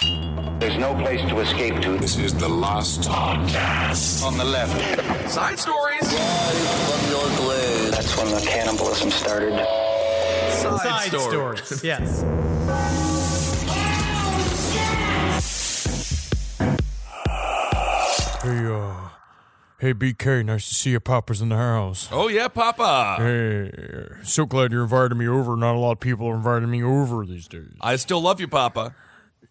There's no place to escape to. This is the last podcast. On the left. Side stories. From your glade. That's when the cannibalism started. Side, Side stories. stories. Yes. Hey, uh, hey, BK, nice to see you. Papa's in the house. Oh yeah, Papa. Hey, so glad you're inviting me over. Not a lot of people are inviting me over these days. I still love you, Papa.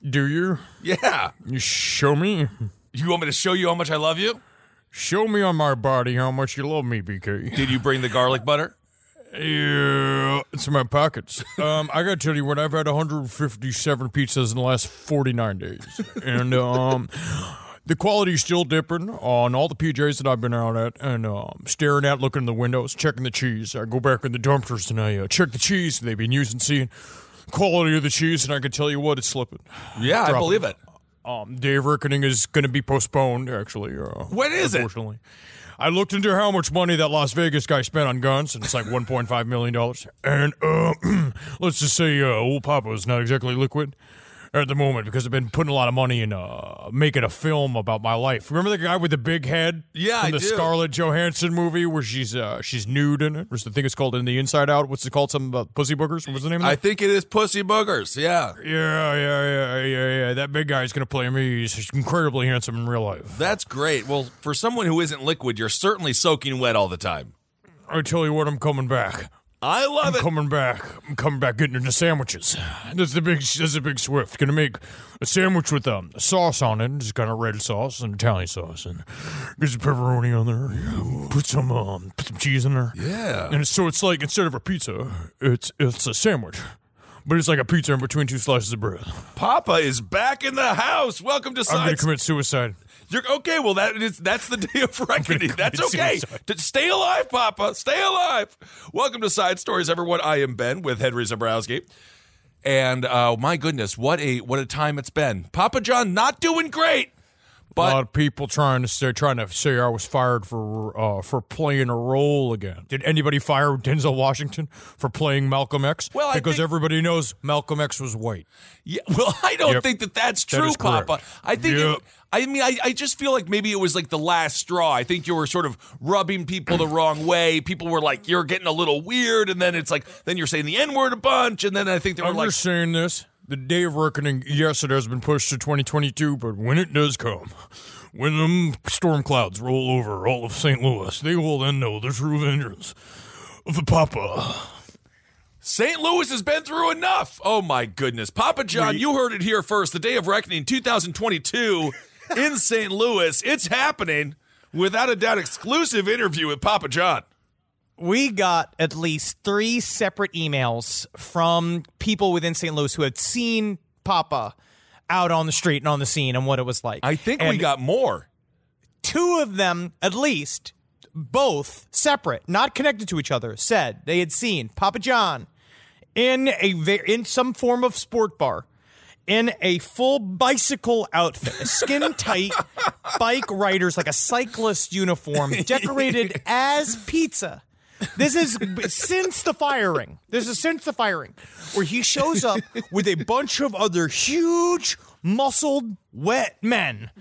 Do you? Yeah. You show me? You want me to show you how much I love you? Show me on my body how much you love me, BK. Did you bring the garlic butter? Yeah, it's in my pockets. Um, I gotta tell you what, I've had 157 pizzas in the last 49 days, and um, the quality's still dipping on all the PJs that I've been out at, and um, staring at, looking in the windows, checking the cheese. I go back in the dumpsters and I uh, check the cheese they've been using, seeing quality of the cheese, and I can tell you what, it's slipping. Yeah, I believe it. Um, Day of Reckoning is going to be postponed, actually. Uh, When is it? Unfortunately. I looked into how much money that Las Vegas guy spent on guns, and it's like $1.5 million. And uh, let's just say uh, old Papa is not exactly liquid at the moment because I've been putting a lot of money in uh, making a film about my life. Remember the guy with the big head? Yeah, from I the do. Scarlett Johansson movie where she's uh, she's nude in it. What's the thing is called in the Inside Out? What's it called? Something about pussy boogers? What's the name? I think it is Pussy Boogers. Yeah. Yeah, yeah, yeah, yeah, yeah. That big guy's gonna play me. He's incredibly handsome in real life. That's great. Well, for someone who isn't liquid, you're certainly soaking wet all the time. I tell you what, I'm coming back. I love I'm it. coming back. I'm coming back getting into sandwiches. This is the big. This is a big Swift. Gonna make a sandwich with um sauce on it. Just kind of red sauce and Italian sauce, and get some pepperoni on there. Put some um put some cheese in there. Yeah. And it's, so it's like instead of a pizza, it's it's a sandwich, but it's like a pizza in between two slices of bread. Papa is back in the house. Welcome to I'm gonna commit suicide. You're okay. Well, that is that's the day of reckoning. That's okay. suicide. Stay alive, Papa. Stay alive. Welcome to Side Stories, everyone. I am Ben with Henry Zebrowski, and uh, my goodness, what a what a time it's been. Papa John not doing great, a lot of people trying to say trying to say I was fired for uh, for playing a role again. Did anybody fire Denzel Washington for playing Malcolm X? Well, I because think- everybody knows Malcolm X was white. yeah, well, I don't Yep. think that that's That true, correct. Papa. I think. Yep. It, I mean, I, I just feel like maybe it was like the last straw. I think you were sort of rubbing people the wrong way. People were like, "You're getting a little weird," and then it's like, then you're saying the N word a bunch, and then I think they were I'm like, just saying this: the day of reckoning. Yes, it has been pushed to 2022, but when it does come, when them storm clouds roll over all of St. Louis, they will then know the true vengeance of the Papa. St. Louis has been through enough. Oh my goodness. Papa John, you heard it here first. The day of reckoning 2022 in St. Louis. It's happening. Without a doubt, exclusive interview with Papa John. We got at least three separate emails from people within St. Louis who had seen Papa out on the street and on the scene and what it was like. I think we got more. two of them, at least, both separate, not connected to each other, said they had seen Papa John in a in some form of sport bar in a full bicycle outfit, a skin tight bike rider's like a cyclist uniform, decorated as pizza. This is since the firing. This is since the firing, where he shows up with a bunch of other huge, muscled, wet men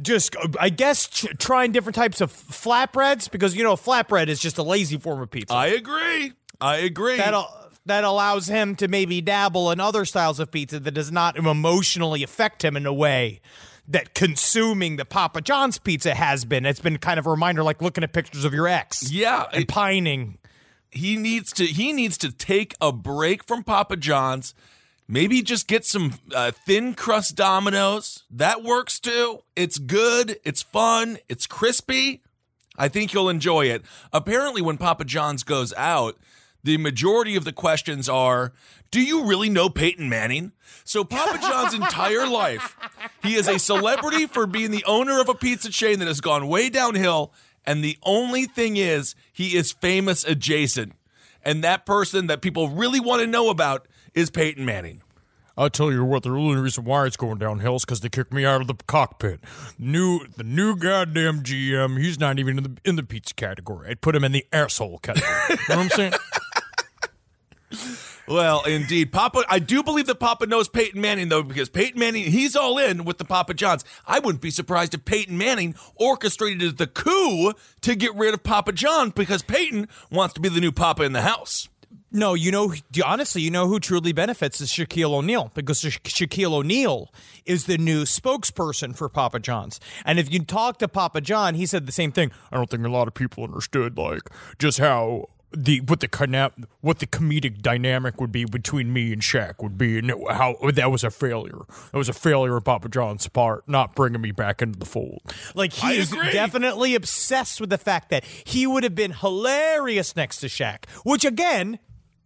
just I guess tr- trying different types of flatbreads because you know flatbread is just a lazy form of pizza. I agree. I agree. that uh, that allows him to maybe dabble in other styles of pizza that does not emotionally affect him in a way that consuming the Papa John's pizza has been. It's been kind of a reminder like looking at pictures of your ex. Yeah, And it- pining. he needs to he needs to take a break from Papa John's. Maybe just get some uh, thin crust Domino's. That works too. It's good. It's fun. It's crispy. I think you'll enjoy it. Apparently, when Papa John's goes out, the majority of the questions are Do you really know Peyton Manning? So, Papa John's entire life, he is a celebrity for being the owner of a pizza chain that has gone way downhill. And the only thing is, he is famous adjacent. And that person that people really want to know about is Peyton Manning. I'll tell you what, the only reason why it's going downhill is because they kicked me out of the cockpit. New, the new goddamn GM, he's not even in the in the pizza category. I'd put him in the asshole category. you know what I'm saying? Well, indeed, Papa. I do believe that Papa knows Peyton Manning though, because Peyton Manning he's all in with the Papa Johns. I wouldn't be surprised if Peyton Manning orchestrated the coup to get rid of Papa John because Peyton wants to be the new Papa in the house. No, you know, honestly, you know who truly benefits is Shaquille O'Neal because Sha- Shaquille O'Neal is the new spokesperson for Papa John's. And if you talk to Papa John, he said the same thing. I don't think a lot of people understood like just how the what the what the comedic dynamic would be between me and Shaq would be, and how that was a failure. It was a failure on Papa John's part, not bringing me back into the fold. Like he I is agree. definitely obsessed with the fact that he would have been hilarious next to Shaq, which again,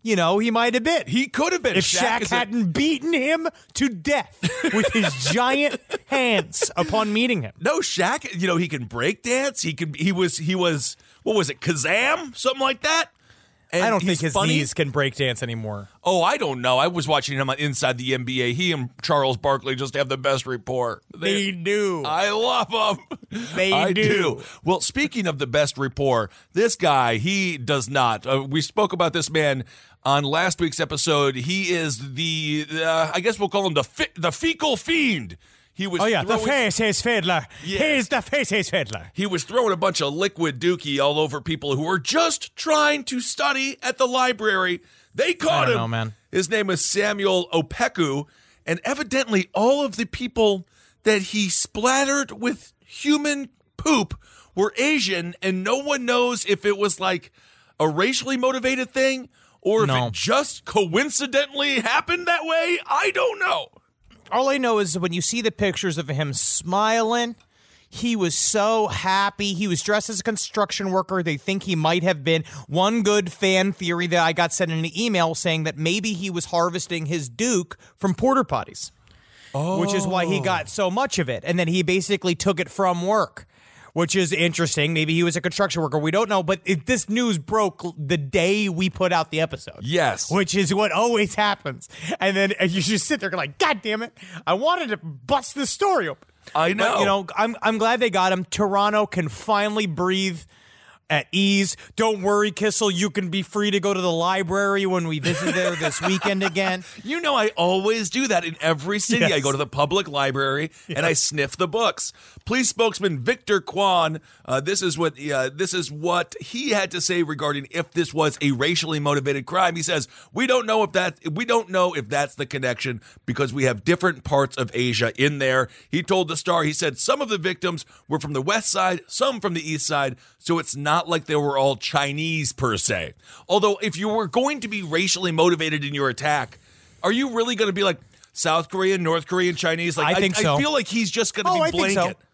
you know, he might have been. He could have been if Shaq, a- hadn't beaten him to death with his giant hands upon meeting him. no Shaq. You know he can break dance. He can. He was. He was. What was it? Kazam, something like that. And I don't think his funny. knees can break dance anymore. Oh, I don't know. I was watching him on Inside the NBA. He and Charles Barkley just have the best rapport. They do. I love them. They I do. Well, speaking of the best rapport, this guy, he does not. Uh, we spoke about this man on last week's episode. He is the, uh, I guess we'll call him the fe- the fecal fiend. He was Oh yeah, the throwing- face is fiddler. Yes. He's the face is fiddler. he was throwing a bunch of liquid dookie all over people who were just trying to study at the library. They caught him. know, man. His name is Samuel Opoku, and evidently all of the people that he splattered with human poop were Asian, and no one knows if it was like a racially motivated thing or if No. it just coincidentally happened that way. I don't know. All I know is when you see the pictures of him smiling, he was so happy. He was dressed as a construction worker. They think he might have been. One good fan theory that I got sent in an email saying that maybe he was harvesting his Duke from porter potties. Which is why he oh. got so much of it. And then he basically took it from work. Which is interesting. Maybe he was a construction worker. We don't know. But it, this news broke the day we put out the episode. Yes. Which is what always happens. And then you just sit there like, God damn it. I wanted to bust this story open. I know. But, you know, I'm, I'm glad they got him. Toronto can finally breathe at ease. Don't worry, Kissel. You can be free to go to the library when we visit there this weekend again. You know, I always do that in every city. I go to the public library and I sniff the books. Police spokesman Victor Kwan, uh, this is what uh, this is what he had to say regarding if this was a racially motivated crime. He says we don't know if that we don't know if that's the connection because we have different parts of Asia in there. He told the Star. He said some of the victims were from the west side, some from the east side, so it's not like they were all Chinese per se. Although if you were going to be racially motivated in your attack. Are you really going to be like South Korean, North Korean, Chinese? Like I think so. I feel like he's just going to Oh, be I think blanket. so.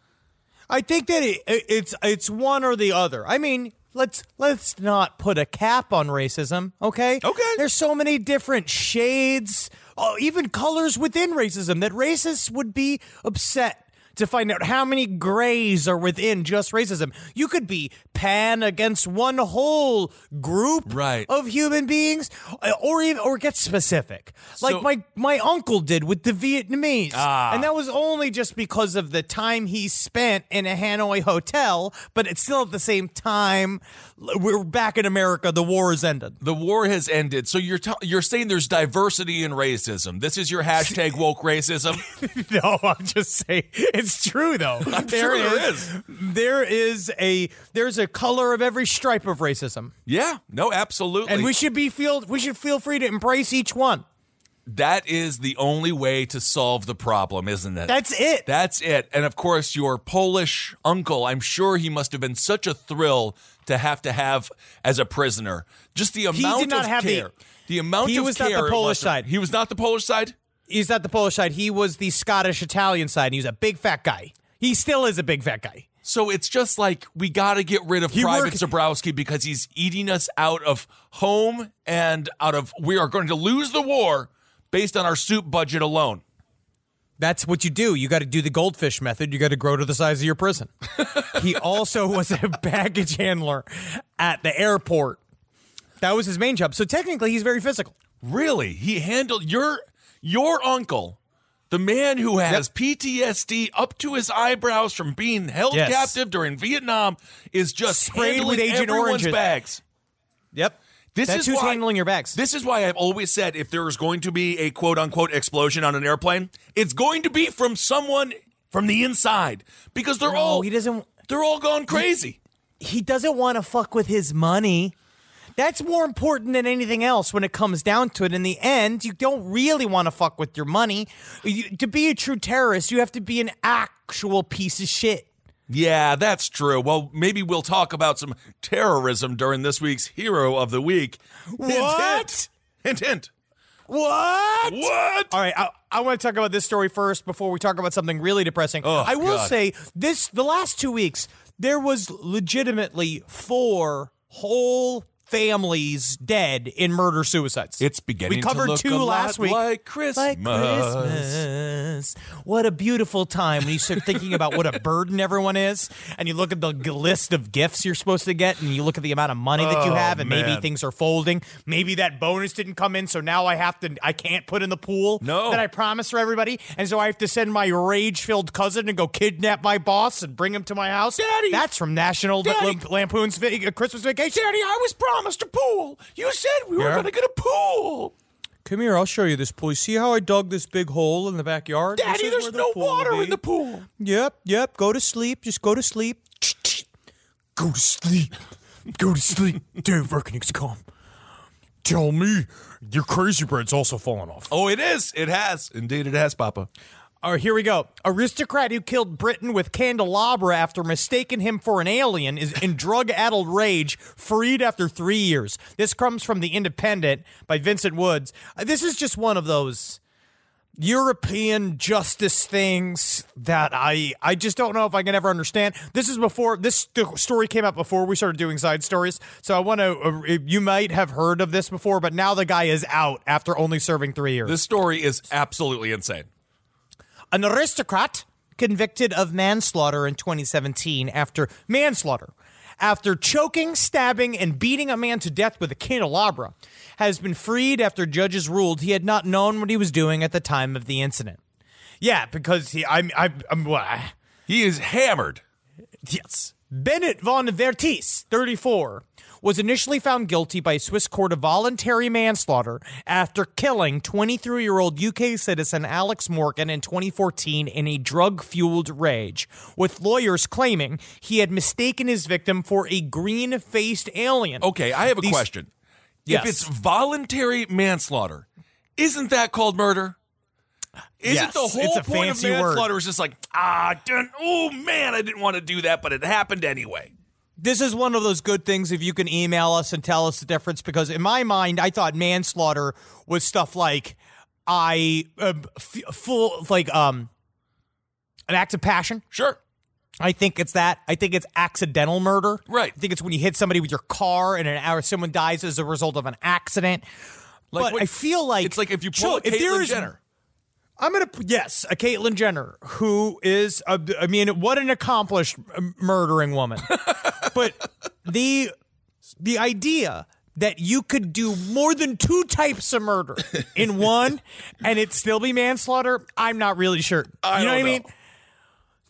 I think that it, it's it's one or the other. I mean, let's let's not put a cap on racism, okay? Okay. There's so many different shades, oh, even colors within racism that racists would be upset to find out how many grays are within just racism. You could be pan against one whole group Right. of human beings, uh, or even or get specific, like So- my my uncle did with the Vietnamese, Ah. and that was only just because of the time he spent in a Hanoi hotel. But it's still at the same time, we're back in America. The war has ended. The war has ended. So you're t- you're saying there's diversity in racism. This is your hashtag woke racism. no, I'm just saying it's true though. I'm sure there is. there is a there's a color of every stripe of racism, Yeah, no, absolutely. and we should be feel we should feel free to embrace each one. that is the only way to solve the problem, isn't it? That's it. That's it. And of course, your Polish uncle, I'm sure he must have been such a thrill to have to have as a prisoner. Just the amount He did not of have the- care. The, amount he of was not the Polish side. He was not the Polish side? He's not the Polish side. He was the Scottish Italian side. And he was a big fat guy. He still is a big fat guy. So it's just like we got to get rid of He Private worked- Zebrowski because he's eating us out of home and out of. We are going to lose the war based on our soup budget alone. That's what you do. You got to do the goldfish method. You got to grow to the size of your prison. he also was a baggage handler at the airport. That was his main job. So technically, he's very physical. Really, he handled your your uncle, the man who has PTSD up to his eyebrows from being held Yes. captive during Vietnam, is just Sprayed handling with Agent everyone's Orange. bags. Yep. This That's is who's why- handling your bags. This is why I've always said if there is going to be a quote unquote explosion on an airplane, it's going to be from someone from the inside because they're No, all he doesn't- they're all gone crazy. he doesn't want to fuck with his money. That's more important than anything else when it comes down to it. In the end, you don't really want to fuck with your money. You, to be a true terrorist, you have to be an actual piece of shit. Yeah, that's true. Well, maybe we'll talk about some terrorism during this week's Hero of the Week. Hint, What? Hint, hint. hint. What? What? All right, I, I want to talk about this story first before we talk about something really depressing. Oh, I will God. say this: the last two weeks, there was legitimately four whole families dead in murder suicides. It's beginning We to covered look two a lot last week. like Christmas. Like Christmas. What a beautiful time when you start thinking about what a burden everyone is, and you look at the list of gifts you're supposed to get, and you look at the amount of money that you Oh, have, and maybe things are folding. Maybe that bonus didn't come in, so now I have to, I can't put in the pool No. that I promised for everybody, and so I have to send my rage-filled cousin and go kidnap my boss and bring him to my house. Daddy! that's from National Daddy! Lampoon's Christmas Vacation. Daddy, I was promised a pool. You said we were Yeah? going to get a pool. Come here, I'll show you this pool. You see how I dug this big hole in the backyard? Daddy, there's where the no water in the pool. Yep, yep. Go to sleep. Just go to sleep. Go to sleep. Go to sleep. Dave Reckoning's come. Tell me, your crazy bread's also fallen off. Oh, it is. It has. Indeed, it has, Papa. Right, here we go. Aristocrat who killed Briton with candelabra after mistaking him for an alien is in drug-addled rage, freed after three years. This comes from The Independent by Vincent Woods. Uh, This is just one of those European justice things that I I just don't know if I can ever understand. This is before this st- story came out before we started doing side stories. So I want to uh, you might have heard of this before, but now the guy is out after only serving 3 years. This story is absolutely insane. An aristocrat convicted of manslaughter in 2017 after manslaughter after choking, stabbing, and beating a man to death with a candelabra has been freed after judges ruled he had not known what he was doing at the time of the incident. Yeah, because he, I'm, I'm, I'm, He is hammered. Yes. Bennett von Vertes, 34, was initially found guilty by a Swiss court of voluntary manslaughter after killing 23 year old UK citizen Alex Morgan in 2014 in a drug fueled rage, with lawyers claiming he had mistaken his victim for a green faced alien. Okay, I have a These- question. Yes. If it's voluntary manslaughter, isn't that called murder? Isn't Yes, the whole it's a point of fancy word. manslaughter is just like, ah, dun- oh man, I didn't want to do that, but it happened anyway. this is one of those good things if you can email us and tell us the difference because in my mind i thought manslaughter was stuff like i uh, f- full like um an act of passion Sure. i think it's that i think it's accidental murder Right. i think it's when you hit somebody with your car and an or someone dies as a result of an accident Like but what- i feel like It's like if you pull if there is- Jenner. I'm gonna yes, a Caitlyn Jenner who is a, I mean, what an accomplished murdering woman. but the the idea that you could do more than two types of murder in one and it still be manslaughter, I'm not really sure. I you know don't what I mean? know.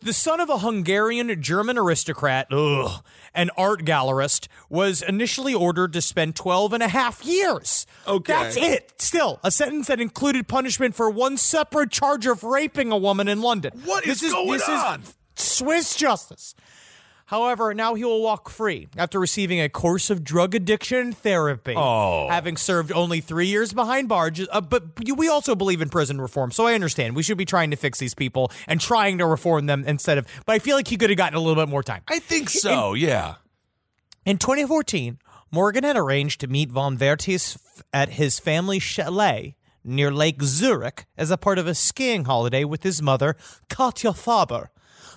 The son of a Hungarian German aristocrat, ugh, an art gallerist, was initially ordered to spend 12 and a half years. Okay. That's it. Still, a sentence that included punishment for one separate charge of raping a woman in London. What is this going this on? Is Swiss justice. However, now he will walk free after receiving a course of drug addiction therapy. Oh. Having served only three years behind bars. Uh, but we also believe in prison reform, so I understand. We should be trying to fix these people and trying to reform them instead of. But I feel like he could have gotten a little bit more time. I think so. yeah. In 2014, Morgan had arranged to meet Von Vertes f- at his family chalet near Lake Zurich as a part of a skiing holiday with his mother, Katja Faber.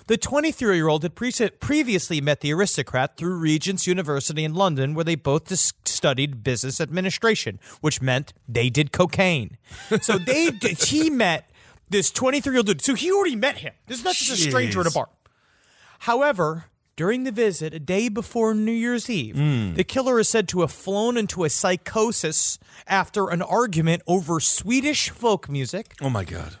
The 23 year old had pre- previously met the aristocrat through Regent's University in London, where they both dis- studied business administration, which meant they did cocaine. So they he met this 23 year old dude. So he already met him. This is not just a stranger at a bar. However, during the visit, a day before New Year's Eve, hmm. the killer is said to have flown into a psychosis after an argument over Swedish folk music. Oh my God.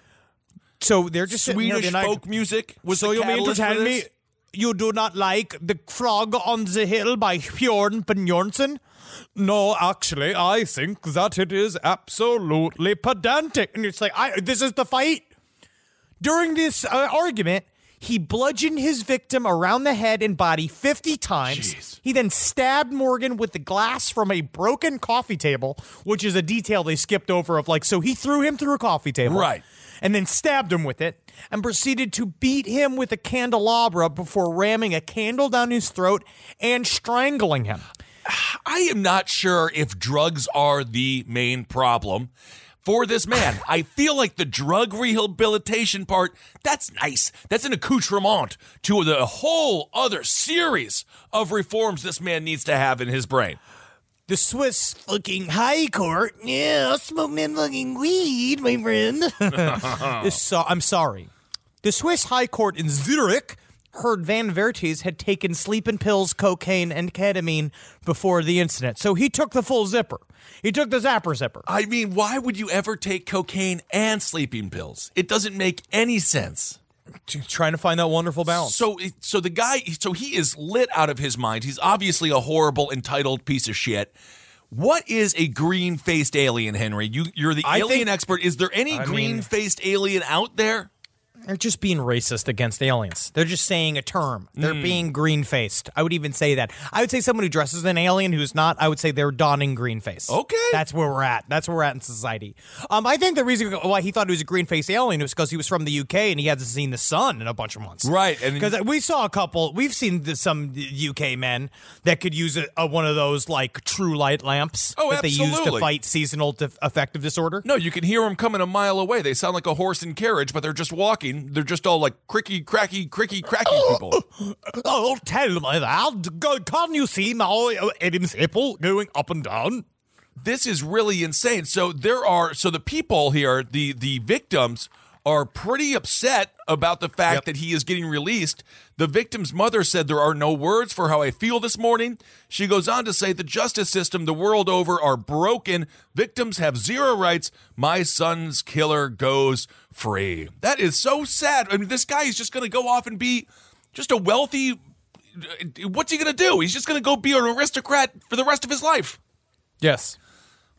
So they're just Swedish folk music was So you mean to tell me you do not like the Frog on the Hill by Bjorn Bjornsson? No, actually, I think that it is absolutely pedantic. And it's like, I this is the fight. During this uh, argument, he bludgeoned his victim around the head and body 50 times. Jeez. He then stabbed Morgan with the glass from a broken coffee table, which is a detail they skipped over of like, so he threw him through a coffee table. Right. And then stabbed him with it and proceeded to beat him with a candelabra before ramming a candle down his throat and strangling him. I am not sure if drugs are the main problem for this man. I feel like the drug rehabilitation part, that's nice. That's an accoutrement to the whole other series of reforms this man needs to have in his brain. The Swiss fucking high court, yeah, smoking that fucking weed, my friend. So, I'm sorry. The Swiss high court in Zurich heard Van Vertes had taken sleeping pills, cocaine, and ketamine before the incident. So he took the full zipper. He took the zapper zipper. I mean, why would you ever take cocaine and sleeping pills? It doesn't make any sense. Trying to find that wonderful balance. So, so the guy, so he is lit out of his mind. He's obviously a horrible, entitled piece of shit. What is a green-faced alien, Henry? You, you're the I alien think- expert. Is there any green-faced alien out there? They're just being racist against aliens. They're just saying a term. They're being green faced. I would even say that. I would say someone who dresses an alien who's not, I would say they're donning green face. Okay. That's where we're at. That's where we're at in society. Um, I think the reason why he thought he was a green faced alien was because he was from the UK and he hasn't seen the sun in a bunch of months. Right, Because we saw a couple, we've seen the, some UK men that could use a, a, one of those like true light lamps Oh, that they use to fight seasonal def- affective disorder. No, you can hear them coming a mile away. They sound like a horse and carriage, but they're just walking. They're just all like cricky, cracky, cricky, cracky people. Oh, tell me that. Go- can't you see my Adam's uh, apple going up and down? this is really insane. So there are so the people here, the the victims are pretty upset about the fact Yep. that he is getting released. The victim's mother said there are no words for how I feel this morning. She goes on to say the justice system the world over are broken. Victims have zero rights. My son's killer goes free. That is so sad. I mean this guy is just going to go off and be just a wealthy what's he going to do? He's just going to go be an aristocrat for the rest of his life. Yes.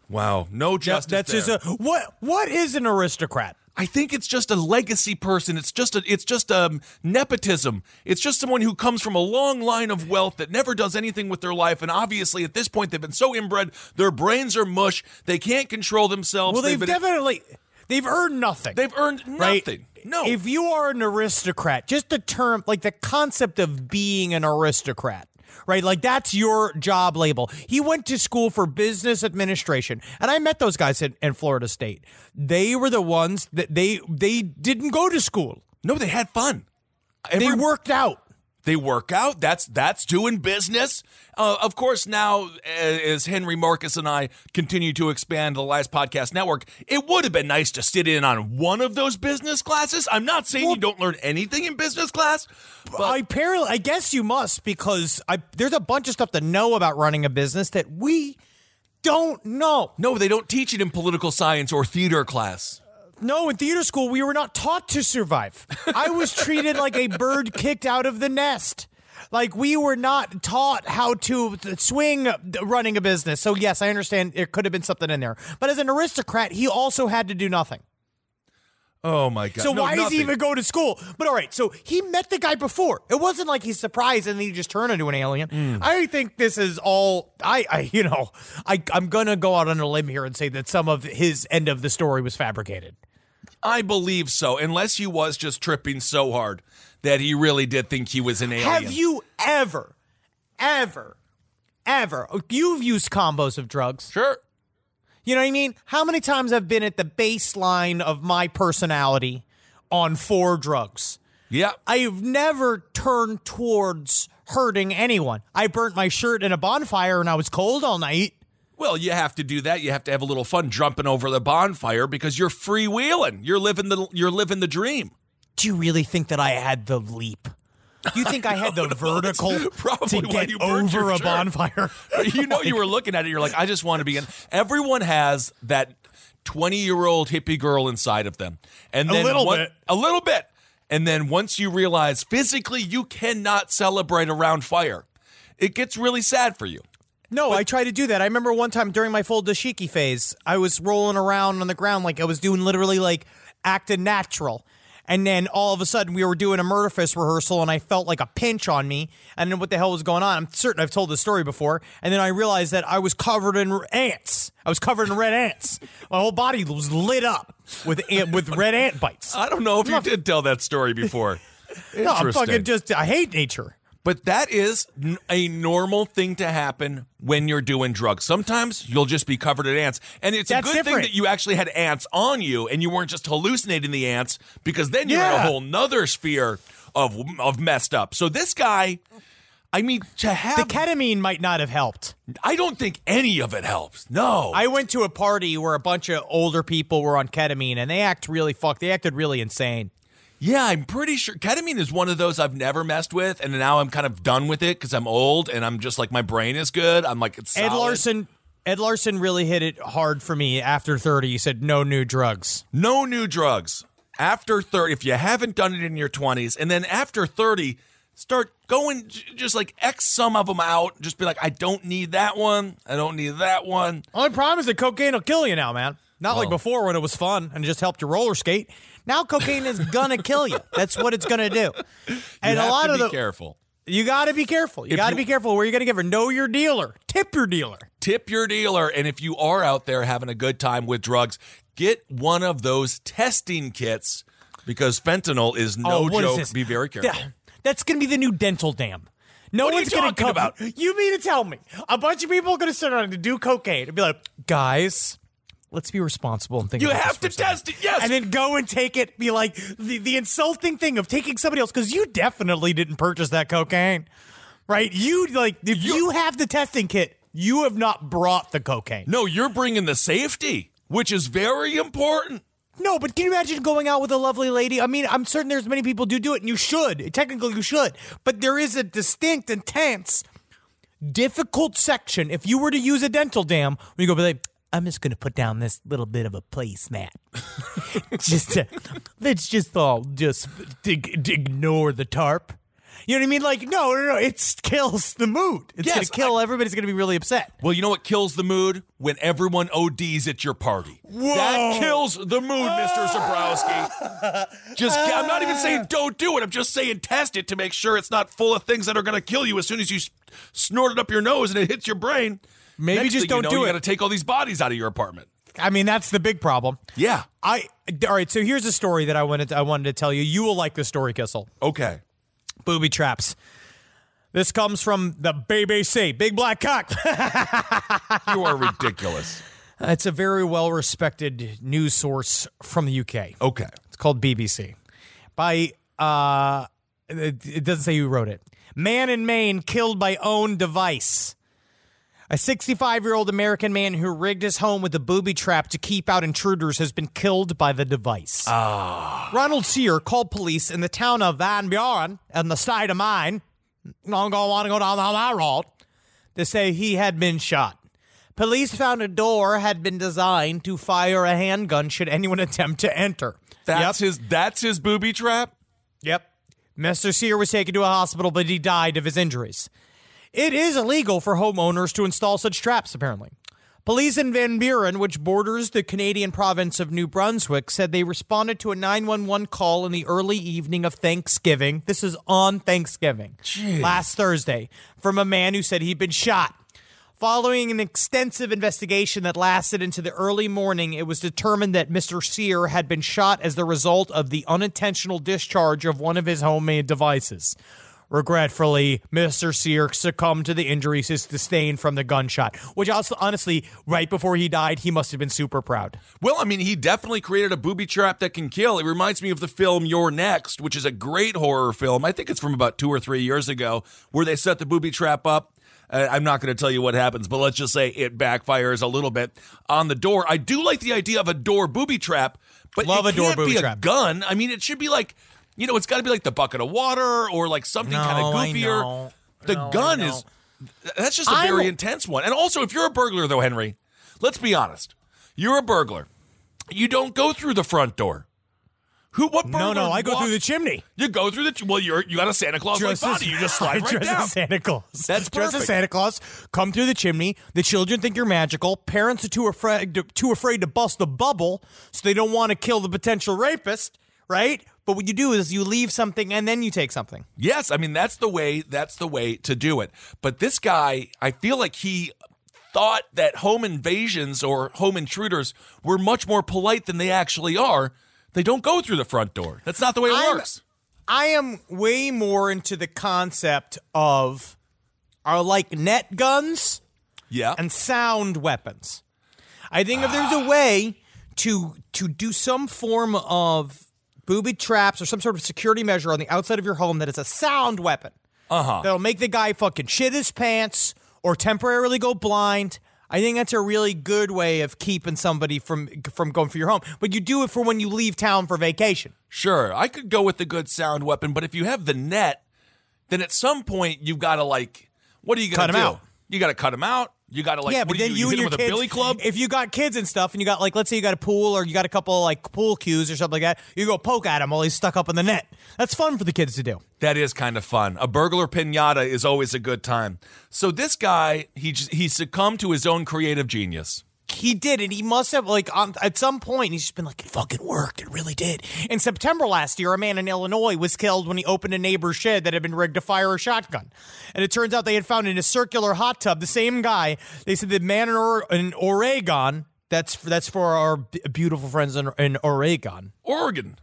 Wow, no justice. That's there. just a what what is an aristocrat? I think it's just a legacy person. It's just a it's just um nepotism. It's just someone who comes from a long line of wealth that never does anything with their life. And obviously, at this point, they've been so inbred, their brains are mush. They can't control themselves. Well, they've been, definitely they've earned nothing. they've earned right? nothing. No, If you are an aristocrat, just the term like the concept of being an aristocrat. Right, like that's your job label. He went to school for business administration, and I met those guys in, in Florida State. They were the ones that they they didn't go to school. no, they had fun. They worked out. They work out. That's that's doing business. Uh, of course, now as Henry Marcus and I continue to expand the Last Podcast Network, it would have been nice to sit in on one of those business classes. I'm not saying you don't learn anything in business class, but I apparently, I guess you must because I, there's a bunch of stuff to know about running a business that we don't know. no, they don't teach it in political science or theater class. No, in theater school, we were not taught to survive. I was treated like a bird kicked out of the nest. Like we were not taught how to swing running a business. So yes, I understand there could have been something in there. But as an aristocrat, he also had to do nothing. Oh my god. So No, why is nothing. he even going to school? But all right, so he met the guy before. It wasn't like he's surprised and then he just turned into an alien. Hmm. I think this is all. I, I, you know, I, I'm gonna go out on a limb here and say that some of his end of the story was fabricated. I believe so, unless he was just tripping so hard that he really did think he was an alien. Have you ever, ever, ever? You've used combos of drugs. Sure. You know what I mean? How many times I've been at the baseline of my personality on four drugs? Yeah. I've never turned towards hurting anyone. I burnt my shirt in a bonfire and I was cold all night. Well, you have to do that. You have to have a little fun jumping over the bonfire because you're freewheeling. You're living the you're living the dream. Do you really think that I had the leap? Do you think I had the vertical to get you over a shirt. bonfire? you know, you were looking at it. You're like, I just want to be in. Everyone has that 20 year old hippie girl inside of them, and then A little one- bit. a little bit, and then once you realize physically you cannot celebrate around fire, it gets really sad for you. No, I tried to do that. I remember one time during my full dashiki phase, I was rolling around on the ground like I was doing literally like acting natural. And then all of a sudden we were doing a murder fist rehearsal and I felt like a pinch on me. And then what the hell was going on? I'm certain I've told this story before. And then I realized that I was covered in ants. I was covered in red ants. My whole body was lit up with ant, with red ant bites. I don't know if you did tell that story before. No, I'm fucking just I hate nature. But that is n- a normal thing to happen when you're doing drugs. Sometimes you'll just be covered in ants. And it's That's a good thing that you actually had ants on you and you weren't just hallucinating the ants because then you're in a whole nother sphere of, of messed up. So this guy, I mean, to have. The ketamine might not have helped. I don't think any of it helps. No. I went to a party where a bunch of older people were on ketamine and they act really fucked. They acted really insane. Yeah, I'm pretty sure ketamine is one of those I've never messed with. And now I'm kind of done with it because I'm old and I'm just like, my brain is good. I'm like, it's Ed solid. Larson Ed Larson really hit it hard for me after 30. He said no new drugs. No new drugs. After 30, if you haven't done it in your 20s, and then after 30, start going, just like X some of them out. Just be like, I don't need that one. I don't need that one. Only problem is that cocaine will kill you now, man. Not like before when it was fun and just helped you roller skate. Now cocaine is gonna kill you. That's what it's gonna do. And you have a lot to of be the careful. you got to be careful. You got to be careful where you're gonna give her. Know your dealer. Tip your dealer. Tip your dealer. And if you are out there having a good time with drugs, get one of those testing kits because fentanyl is no Oh, is joke. this? Be very careful. Yeah, That's going to be the new dental dam. No What one's going to come about? You mean to tell me a bunch of people are going to sit around and do cocaine and be like, guys, let's be responsible and think. You have to test it, yes. and then go and take it. Be like the the insulting thing of taking somebody else because you definitely didn't purchase that cocaine, right? You like if you have the testing kit, you have not brought the cocaine. No, you're bringing the safety, which is very important. No, but can you imagine going out with a lovely lady? I mean, I'm certain there's many people do do it, and you should. Technically, you should. But there is a distinct, intense, difficult section. If you were to use a dental dam, where you go, be like, I'm just going to put down this little bit of a placemat. just to, let's just all just d- d- ignore the tarp. You know what I mean? Like, no, no, no. It kills the mood. It's gonna kill everybody's going to be really upset. Well, you know what kills the mood? When everyone ODs at your party. Whoa. That kills the mood, Mr. Zebrowski. Just, I'm not even saying don't do it. I'm just saying test it to make sure it's not full of things that are going to kill you as soon as you snort it up your nose and it hits your brain. Maybe Next just don't know, do you it. got to take all these bodies out of your apartment. I mean, that's the big problem. Yeah. I all right. So here's a story that I wanted to, I wanted to tell you. You will like the story, Kissel. Okay. Booby traps. This comes from the BBC, Big Black Cock. You are ridiculous. it's a very well respected news source from the UK. Okay. It's called BBC. By uh, it, it doesn't say who wrote it. Man in Maine killed by own device. A 65 year old American man who rigged his home with a booby trap to keep out intruders has been killed by the device. Ah. Ronald Sear called police in the town of Van Buren in the state of Maine. Don't go want to go down that road. To say he had been shot. Police found a door had been designed to fire a handgun should anyone attempt to enter. That's yep. his that's his booby trap? Yep. Mr. Sear was taken to a hospital, but he died of his injuries. It is illegal for homeowners to install such traps, apparently. Police in Van Buren, which borders the Canadian province of New Brunswick, said they responded to a 911 call in the early evening of Thanksgiving. This is on Thanksgiving, last Thursday, from a man who said he'd been shot. Following an extensive investigation that lasted into the early morning, it was determined that Mr. Sear had been shot as the result of the unintentional discharge of one of his homemade devices. Regretfully, Mr. Sear succumbed to the injuries he sustained from the gunshot, which also, honestly, right before he died, he must have been super proud. Well, I mean, he definitely created a booby trap that can kill. It reminds me of the film You're Next, which is a great horror film. I think it's from about two or three years ago, where they set the booby trap up. Uh, I'm not going to tell you what happens, but let's just say it backfires a little bit on the door. I do like the idea of a door booby trap, but Love it a door can't booby be a trap. gun. I mean, it should be like, you know, it's got to be like the bucket of water or like something kind of goofier. The No, gun is that's just a I'm- very intense one. And also, if you're a burglar, though, Henry, let's be honest. You're a burglar. You don't go through the front door. Who? What? No, burglar no, no, I go through the chimney. You go through the. Well, you're you got a Santa Claus like body. You just slide right dress down. as Santa Claus. That's dress perfect. as Santa Claus. Come through the chimney. The children think you're magical. Parents are too afraid to, too afraid to bust the bubble, so they don't want to kill the potential rapist. Right? But what you do is you leave something and then you take something. Yes, I mean that's the way. That's the way to do it. But this guy, I feel like he thought that home invasions or home intruders were much more polite than they actually are. They don't go through the front door. That's not the way it I'm- works. I am way more into the concept of are like net guns Yeah. and sound weapons. I think if there's a way to to do some form of booby traps or some sort of security measure on the outside of your home that is a sound weapon uh-huh. that'll make the guy fucking shit his pants or temporarily go blind. I think that's a really good way of keeping somebody from from going for your home. But you do it for when you leave town for vacation. Sure, I could go with the good sound weapon, but if you have the net, then at some point you've got to like, what are you going to Cut do? out. You got to cut them out. You got to like, yeah, but then you, you, hit and your with kids, a billy club. If you got kids and stuff, and you got like, let's say you got a pool or you got a couple like pool cues or something like that, you go poke at him while he's stuck up in the net. That's fun for the kids to do. That is kind of fun. A burglar pinata is always a good time. So this guy, he he succumbed to his own creative genius. He did and He must have like on, at some point he's just been like, it fucking worked. It really did. In September last year, a man in Illinois was killed when he opened a neighbor's shed that had been rigged to fire a shotgun. And it turns out they had found in a circular hot tub the same guy. They said the man in, or- in Oregon. That's that's for our b- beautiful friends in, in Oregon. Oregon.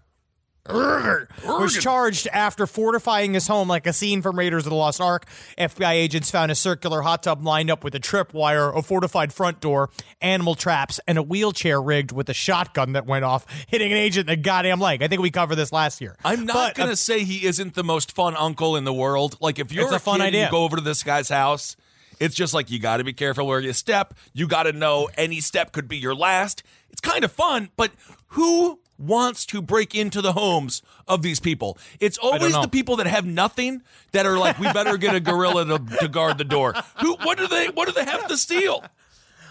Was charged after fortifying his home like a scene from Raiders of the Lost Ark. FBI agents found a circular hot tub lined up with a tripwire, a fortified front door, animal traps, and a wheelchair rigged with a shotgun that went off, hitting an agent in the goddamn leg. I think we covered this last year. I'm not But, uh, gonna say he isn't the most fun uncle in the world. Like if you're It's a fun kid idea. you go over to this guy's house, it's just like you got to be careful where you step. You got to know any step could be your last. It's kind of fun, but who wants to break into the homes of these people? It's always the people that have nothing that are like, we better get a gorilla to, to guard the door. Who? What do they? What do they have to steal?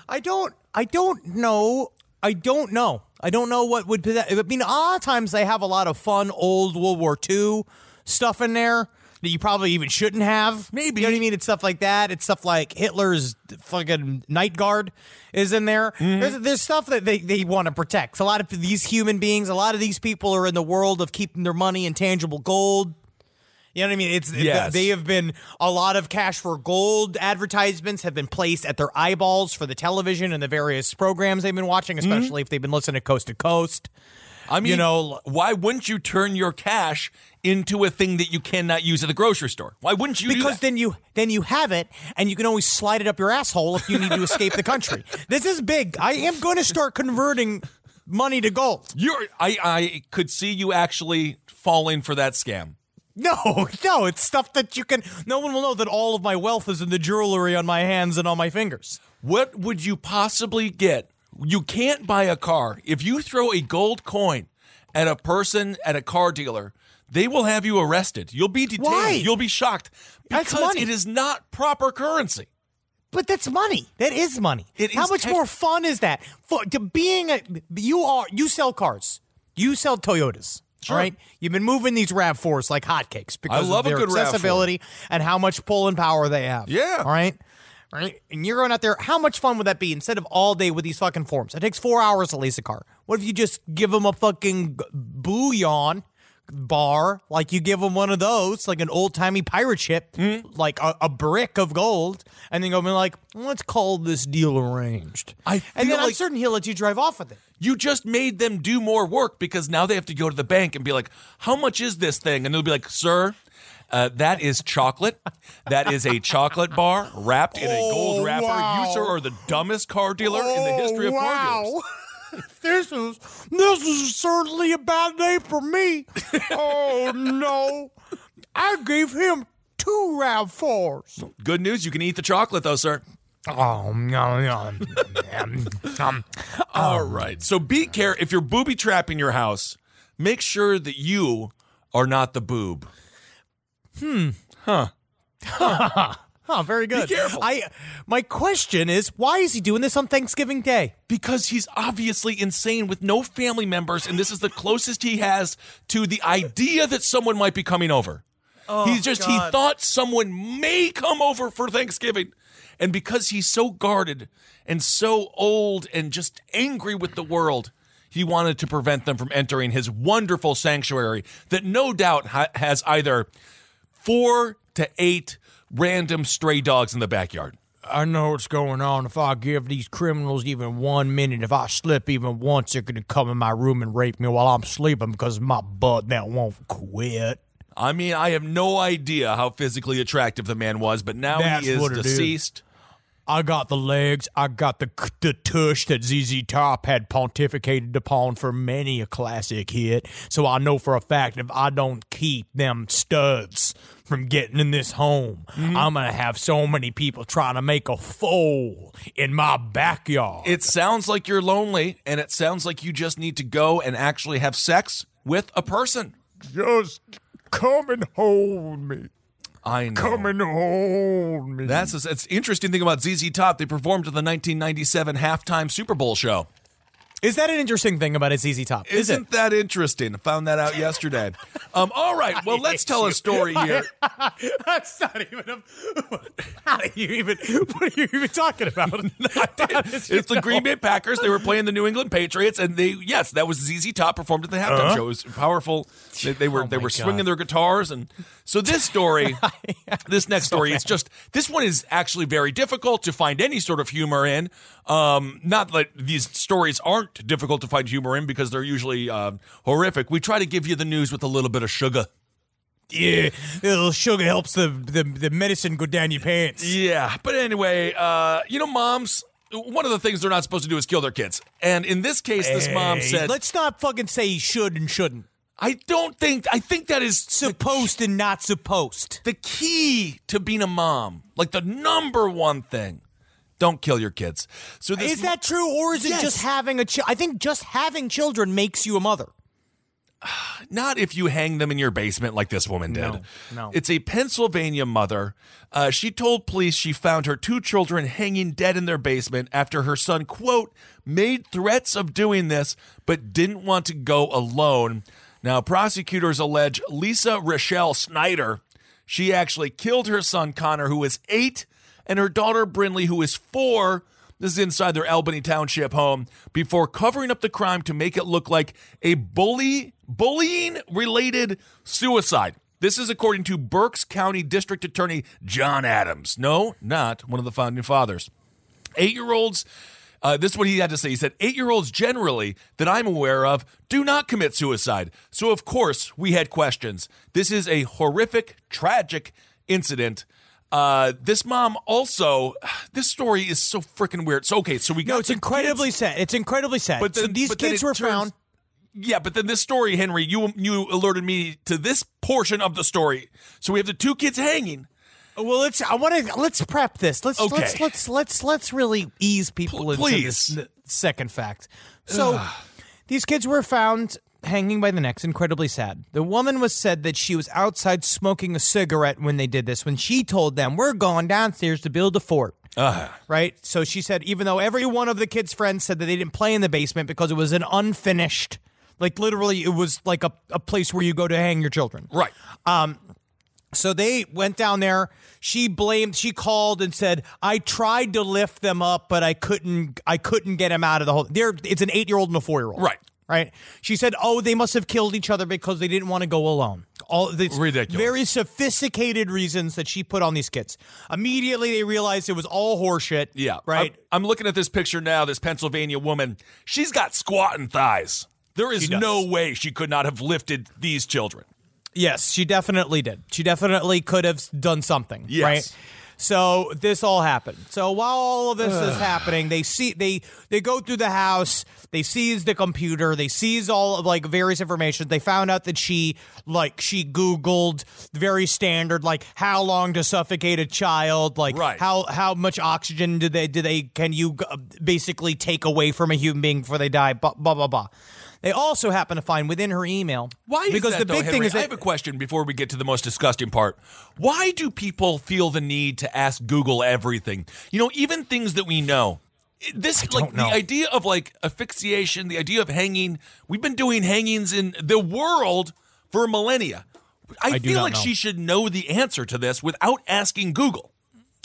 I don't. I don't know. I don't know. I don't know what would be that. I mean, a lot of times they have a lot of fun old World War II stuff in there that you probably even shouldn't have. Maybe. you know what I mean. It's stuff like that. It's stuff like Hitler's fucking night guard is in there. Mm-hmm. There's, there's stuff that they, they want to protect. A lot of these human beings, a lot of these people are in the world of keeping their money in tangible gold. You know what I mean? It's Yes. they have been a lot of cash for gold advertisements have been placed at their eyeballs for the television and the various programs they've been watching, Mm-hmm. especially if they've been listening to Coast to Coast. I mean, You know- why wouldn't you turn your cash into a thing that you cannot use at the grocery store? Why wouldn't you? do Because that? then you then you have it and you can always slide it up your asshole if you need to escape the country. This is big. I am going to start converting money to gold. You're, I, I could see you actually falling for that scam. No, no, it's stuff that you can. No one will know that all of my wealth is in the jewelry on my hands and on my fingers. What would you possibly get? You can't buy a car. If you throw a gold coin at a person at a car dealer, they will have you arrested. You'll be detained. Why? You'll be shocked That's money. it is not proper currency. But that's money. That is money. It How is much tech- more fun is that? For to being a you are you sell cars. You sell Toyotas. Sure. All right. You've been moving these Rav4s like hotcakes because love of their good RAV4. accessibility and how much pull and power they have. Yeah. All right. Right? And you're going out there. How much fun would that be instead of all day with these fucking forms? It takes four hours to lease a car. What if you just give them a fucking bullion bar, like you give them one of those, like an old timey pirate ship, hmm? like a, a brick of gold, and then go be like, let's call this deal arranged. I and then I'm certain he'll let you drive off with it. You just made them do more work because now they have to go to the bank and be like, "How much is this thing?" And they'll be like, "Sir, uh, that is chocolate. That is a chocolate bar wrapped in a gold Oh, wrapper. wow. You, sir, are the dumbest car dealer in the history of car dealers." this is this is certainly a bad day for me. oh no. I gave him two Rav fours. Good news, you can eat the chocolate though, sir. Oh no no. um, All right. So be care if you're booby trapping your house, make sure that you are not the boob. Oh, very good. Be careful. I my question is, why is he doing this on Thanksgiving Day? because he's obviously insane with no family members, and this is the closest he has to the idea that someone might be coming over. Oh, he's just he thought someone may come over for Thanksgiving, and because he's so guarded and so old and just angry with the world. He wanted to prevent them from entering his wonderful sanctuary that no doubt ha- has either four to eight random stray dogs in the backyard. I know what's going on. If I give these criminals even one minute, if I slip even once, they're gonna come in my room and rape me while I'm sleeping because my butt that won't quit. I mean, I have no idea how physically attractive the man was, but now That's he is deceased. is. I got the legs, I got the the tush that ZZ Top had pontificated upon for many a classic hit. So I know for a fact if I don't keep them studs from getting in this home, Mm-hmm. I'm gonna have so many people trying to make a foal in my backyard. It sounds like you're lonely, and it sounds like you just need to go and actually have sex with a person. Just come and hold me. I know. Come and hold me. That's a, it's interesting thing about ZZ Top. They performed at the 1997 halftime Super Bowl show. Is that an interesting thing about his ZZ Top? Is it? Isn't that interesting? I found that out yesterday. Um, all right, well, let's tell a story here. That's not even a. How do you even? What are you even talking about? It's the Green Bay Packers. They were playing the New England Patriots, and they yes, that was ZZ Top performed at the halftime show. It was powerful. They, they were they my were swinging their guitars, and so this story, this next story, it's just this one is actually very difficult to find any sort of humor in. Um, not that these stories aren't difficult to find humor in because they're usually um, horrific. We try to give you the news with a little bit of sugar. yeah, a little sugar helps the, the the medicine go down your pants. Yeah, but anyway, uh, you know, moms. One of the things they're not supposed to do is kill their kids, and in this case, this mom Hey, said, "Let's not fucking say he should and shouldn't. I don't think I think that is Supposed and not supposed." the key to being a mom. Like the number one thing. Don't kill your kids. So this Is that true, or is it Yes. just having a? Chi- I think just having children makes you a mother. not if you hang them in your basement like this woman did. No, no. It's a Pennsylvania mother. Uh, she told police she found her two children hanging dead in their basement after her son, quote, made threats of doing this, but didn't want to go alone. Now, prosecutors allege Lisa Rochelle Snyder, she actually killed her son, Connor, who was eight, and her daughter, Brinley, who is four. This is inside their Albany Township home before covering up the crime to make it look like a bully bullying related suicide. This is according to Berks County District Attorney John Adams. No, not one of the founding fathers. Eight year olds, uh, this is what he had to say. He said, Eight year olds generally that I'm aware of do not commit suicide. So, of course, we had questions. This is a horrific, tragic incident. Uh, this mom also, this story is so freaking weird. So, okay, so we got No, it's incredibly kids- sad. It's incredibly sad. But so then- these but kids were turns- found. Yeah, but then this story, Henry, you you alerted me to this portion of the story. So we have the two kids hanging. Well, let's. I want to. Let's prep this. Let's. Okay. Let's. Let's. Let's. Let's really ease people Pl- into please. this second fact. So, these kids were found hanging by the necks. Incredibly sad. The woman was said that she was outside smoking a cigarette when they did this. When she told them, "We're going downstairs to build a fort." Uh-huh. Right. So she said, even though every one of the kids' friends said that they didn't play in the basement because it was an unfinished, like literally, it was like a, a place where you go to hang your children. Right. Um, so they went down there. She blamed. She called and said, "I tried to lift them up, but I couldn't. I couldn't get him out of the hole." There, it's an eight-year-old and a four-year-old. Right. Right. She said, "Oh, they must have killed each other because they didn't want to go alone." All these Ridiculous. very sophisticated reasons that she put on these kids. Immediately, they realized it was all horseshit. Yeah. Right. I'm, I'm looking at this picture now, this Pennsylvania woman. She's got squatting thighs. There is no way she could not have lifted these children. Yes, she definitely did. She definitely could have done something. Yes. Right. So this all happened. So while all of this is happening, they see they they go through the house, they seize the computer, they seize all of like various information. They found out that she like she Googled very standard like how long to suffocate a child, like Right. how how much oxygen do they do they can you uh, basically take away from a human being before they die? Blah blah blah. blah. They also happen to find within her email Why is because that, the though, big thing is that I have a question before we get to the most disgusting part. Why do people feel the need to ask Google everything? You know, even things that we know. This like know. the idea of like asphyxiation, the idea of hanging. We've been doing hangings in the world for millennia. I, I feel like know. she should know the answer to this without asking Google.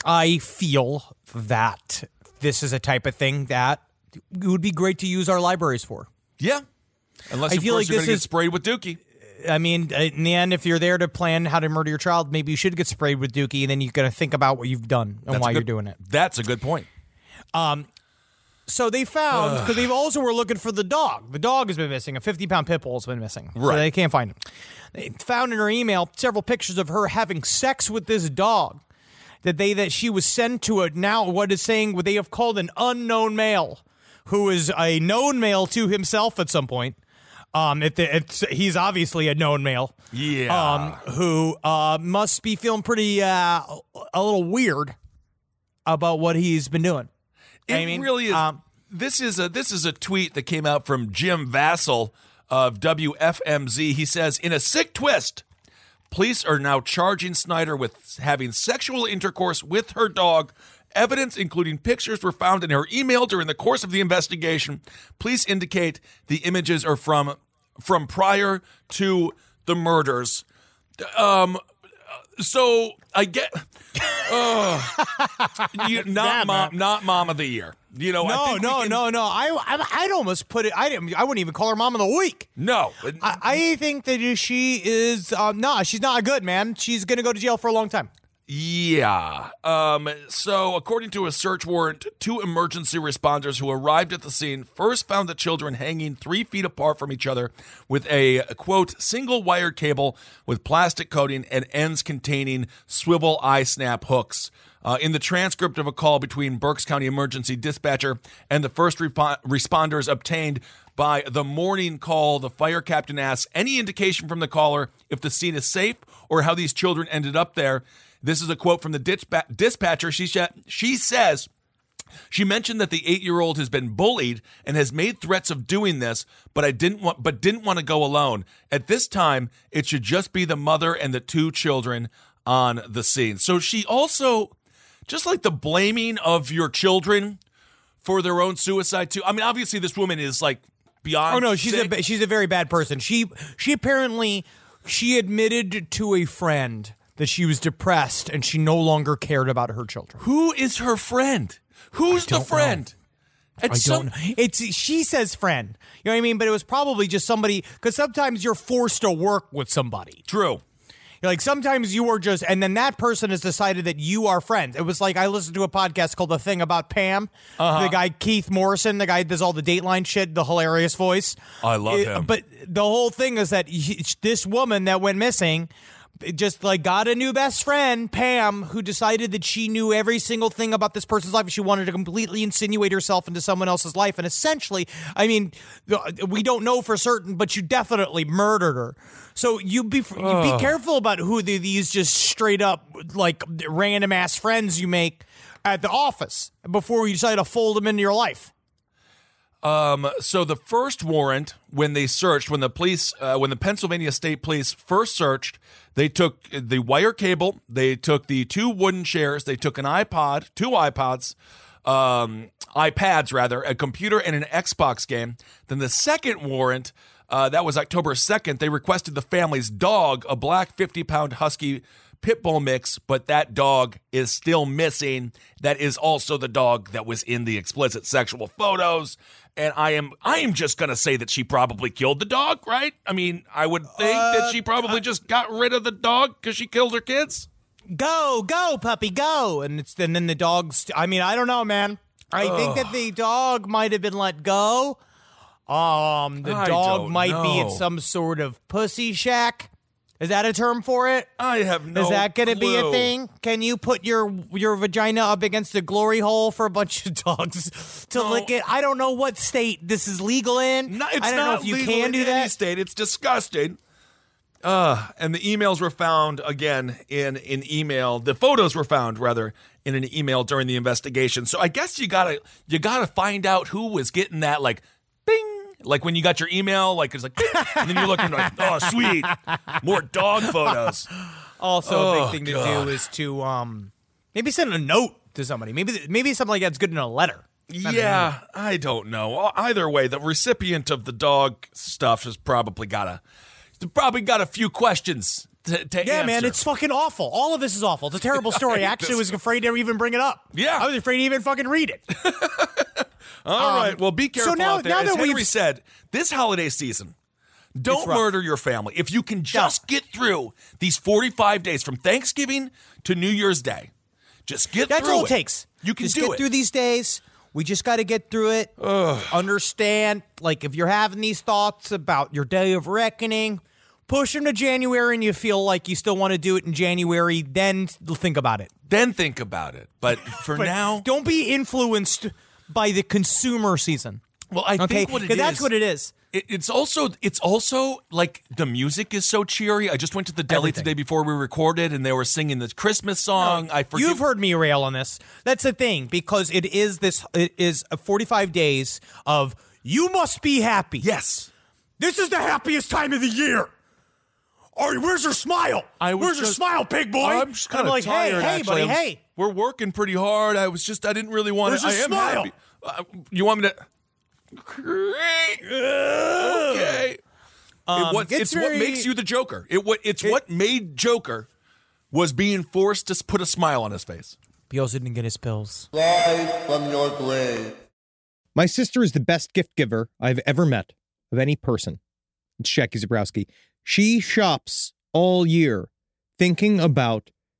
I feel that this is a type of thing that it would be great to use our libraries for. Yeah. Unless I feel like you're this is- sprayed with Dookie. I mean, in the end, if you're there to plan how to murder your child, maybe you should get sprayed with Dookie, and then you're going to think about what you've done and That's why a you're doing it. That's a good point. Um, So they found because they've also were looking for the dog. The dog has been missing. A 50 pound pit bull has been missing. So Right. they can't find him. They found in her email several pictures of her having sex with this dog. That they that she was sent to a now what is saying what they have called an unknown male, who is a known male to himself at some point. Um, it, it's he's obviously a known male. Yeah. Um, who uh must be feeling pretty uh a little weird about what he's been doing. It I mean, really is. um, this is a this is a tweet that came out from Jim Vassell of WFMZ. He says, "In a sick twist, police are now charging Snyder with having sexual intercourse with her dog." Evidence, including pictures, were found in her email during the course of the investigation. Police indicate the images are from from prior to the murders. Um, so I get, uh, you, not mom, man. not mom of the year. You know, I No, think no, can- no, no. I, I, I'd almost put it. I didn't. I wouldn't even call her mom of the week. no. I, I think that she is. Um, no, she's not good, man. She's gonna go to jail for a long time. Yeah. Um, so, according to a search warrant, two emergency responders who arrived at the scene first found the children hanging three feet apart from each other with a, quote, single wire cable with plastic coating and ends containing swivel eye snap hooks. Uh, in the transcript of a call between Berks County Emergency Dispatcher and the first responders obtained by the morning call, the fire captain asks any indication from the caller if the scene is safe or how these children ended up there. This is a quote from the dispatcher. She, sh- she says, she mentioned that the eight-year-old has been bullied and has made threats of doing this, but I didn't want, but didn't want to go alone. At this time, it should just be the mother and the two children on the scene. So she also, just like the blaming of your children for their own suicide too. I mean, obviously, this woman is like beyond. Oh no, she's sick. a she's a very bad person. She she apparently she admitted to a friend that she was depressed and she no longer cared about her children. Who is her friend? Who's the don't know. friend? At I some- don't know. It's she says friend. You know what I mean? But it was probably just somebody because sometimes you're forced to work with somebody. True. You're like sometimes you are just, and then that person has decided that you are friends. It was like I listened to a podcast called The Thing About Pam. Uh-huh. The guy Keith Morrison, the guy that does all the Dateline shit, the hilarious voice. I love It- him. But the whole thing is that he, this woman that went missing. Just like got a new best friend, Pam, who decided that she knew every single thing about this person's life. and She wanted to completely insinuate herself into someone else's life. And essentially, I mean, we don't know for certain, but you definitely murdered her. So you be you be careful about who the, these just straight up like random ass friends you make at the office before you decide to fold them into your life. Um, so the first warrant, when they searched, when the police, uh, when the Pennsylvania State Police first searched, they took the wire cable, they took the two wooden chairs, they took an iPod, two iPods, um, iPads rather, a computer, and an Xbox game. Then the second warrant Uh, that was October 2nd. They requested the family's dog, a black 50 pound husky pit bull mix, but that dog is still missing. That is also the dog that was in the explicit sexual photos. And I am I am just gonna say that she probably killed the dog, right? I mean, I would think that she probably just got rid of the dog because she killed her kids. Go, go, puppy, go. And it's and then the dog's I mean, I don't know, man. I think that the dog might have been let go. Um, the I dog might be at some sort of pussy shack. Is that a term for it? I have no. Is that going to be a thing? Can you put your your vagina up against the glory hole for a bunch of dogs to No. lick it? I don't know what state this is legal in. No, it's I don't not know if you legal can in do any that. state. It's disgusting. Uh, and the emails were found again in an email. The photos were found rather in an email during the investigation. So I guess you gotta you gotta find out who was getting that like bing. Like when you got your email, like it's like, and then you're looking like, oh, sweet, more dog photos. Also, a Oh, big thing to God. do is to um maybe send a note to somebody. Maybe maybe something like that's good in a letter. Yeah, I don't know. Either way, the recipient of the dog stuff has probably got a probably got a few questions to, to Yeah, man, answer. it's fucking awful. All of this is awful. It's a terrible story. I actually was afraid to even bring it up. Yeah. I was afraid to even fucking read it. All right. Well, be careful Um, now- out there. now As that Henry we've- said, this holiday season, don't murder your family. If you can just get through these 45 days from Thanksgiving to New Year's Day, just get That's through all it takes. You can just do get it. through these days. We just got to get through it. Understand, like if you're having these thoughts about your day of reckoning, push them to January, and you feel like you still want to do it in January. Then think about it. then think about it. But for But now, don't be influenced by the consumer season. well, I Okay, think what it is. that's what it is. it- it's also it's also like the music is so cheery. I just went to the deli Everything. today before we recorded, and they were singing the Christmas song. I forget. You've heard me rail on this. That's the thing because it is this. It is a 45 days of you must be happy. yes. This is the happiest time of the year. Or where's your smile? I was where's your smile, pig boy? I'm just kind of like, tired. hey, hey, actually. buddy, hey. We're working pretty hard. I was just, I didn't really want Where's to. your I am smile? happy. Uh, you want me to? Okay. it, what, it's it's what makes you the Joker. It what it's what made Joker was being forced to put a smile on his face. He also didn't get his pills. Fly from your grave. My sister is the best gift giver I've ever met of any person. It's Jackie Zebrowski. She shops all year thinking about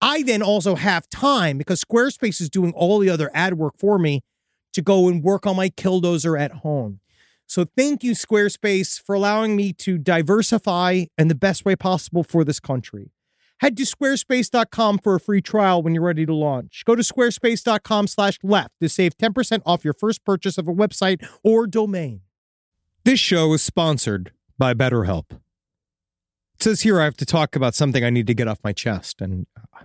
I then also have time because Squarespace is doing all the other ad work for me to go and work on my killdozer at home. So thank you, Squarespace, for allowing me to diversify in the best way possible for this country. Head to squarespace.com for a free trial when you're ready to launch. Go to squarespace.com slash left to save 10% off your first purchase of a website or domain. This show is sponsored by BetterHelp. It says here I have to talk about something I need to get off my chest, and uh,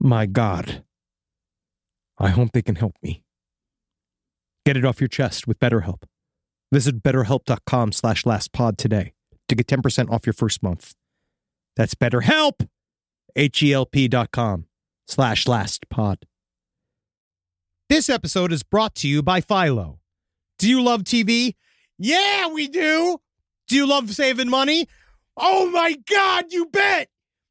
My God. I hope they can help me. Get it off your chest with BetterHelp. Visit betterhelp.com slash lastpod today to get 10% off your first month. That's BetterHelp, H-E-L-P dot com slash lastpod. This episode is brought to you by Philo. Do you love TV? Yeah, we do. Do you love saving money? Oh my God, you bet.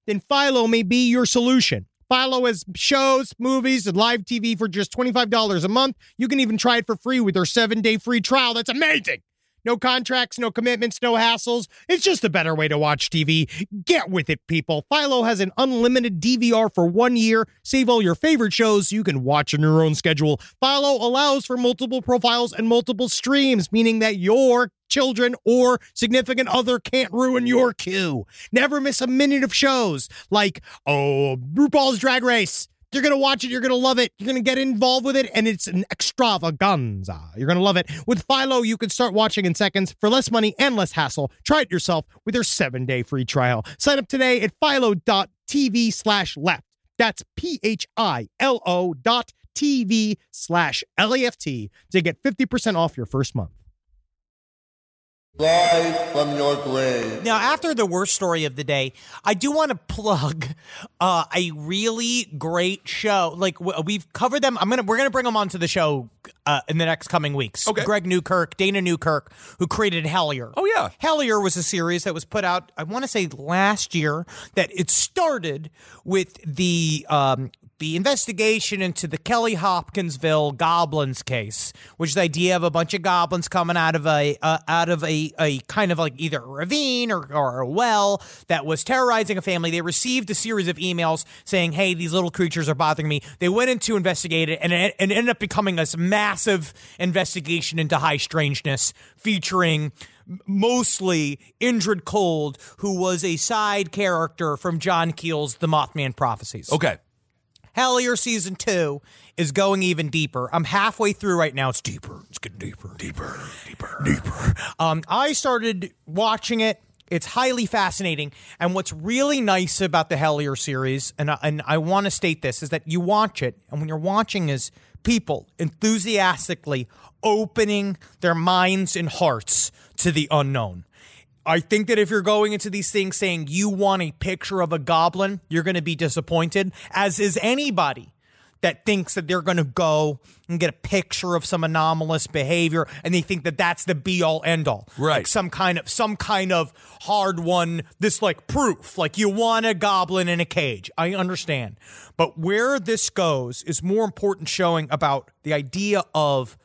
Then Philo may be your solution. Philo has shows, movies, and live TV for just $25 a month. You can even try it for free with their seven day free trial. That's amazing. No contracts, no commitments, no hassles. It's just a better way to watch TV. Get with it, people. Philo has an unlimited DVR for one year. Save all your favorite shows so you can watch on your own schedule. Philo allows for multiple profiles and multiple streams, meaning that your children or significant other can't ruin your queue. Never miss a minute of shows like, oh, RuPaul's Drag Race. You're going to watch it. You're going to love it. You're going to get involved with it, and it's an extravaganza. You're going to love it. With Philo, you can start watching in seconds for less money and less hassle. Try it yourself with your seven day free trial. Sign up today at philo.tv slash left. That's P H I L O dot TV slash L A F T to get 50% off your first month. Live from your grave. Now, after the worst story of the day, I do want to plug uh, a really great show. Like we've covered them. I'm gonna we're gonna bring them onto the show uh, in the next coming weeks. Okay. Greg Newkirk, Dana Newkirk, who created Hellier. Oh, yeah. Hellier was a series that was put out. I want to say last year. That it started with the um, the investigation into the Kelly Hopkinsville goblins case, which is the idea of a bunch of goblins coming out of a uh, out of a, a kind of like either a ravine or, or a well that was terrorizing a family. They received a series of emails saying, "Hey, these little creatures are bothering me." They went in to investigate it, and it, and it ended up becoming this massive investigation into high strangeness, featuring mostly Indrid Cold, who was a side character from John Keel's The Mothman Prophecies. Okay. Hellier season two is going even deeper. I'm halfway through right now. It's deeper. It's getting deeper, deeper, deeper, deeper. Um, I started watching it. It's highly fascinating. And what's really nice about the Hellier series, and I, and I want to state this, is that you watch it, and when you're watching, is people enthusiastically opening their minds and hearts to the unknown. I think that if you're going into these things saying you want a picture of a goblin, you're going to be disappointed, as is anybody that thinks that they're going to go and get a picture of some anomalous behavior and they think that that's the be all end all. Right. Like some kind of some kind of hard one this like proof. Like you want a goblin in a cage. I understand. But where this goes is more important showing about the idea of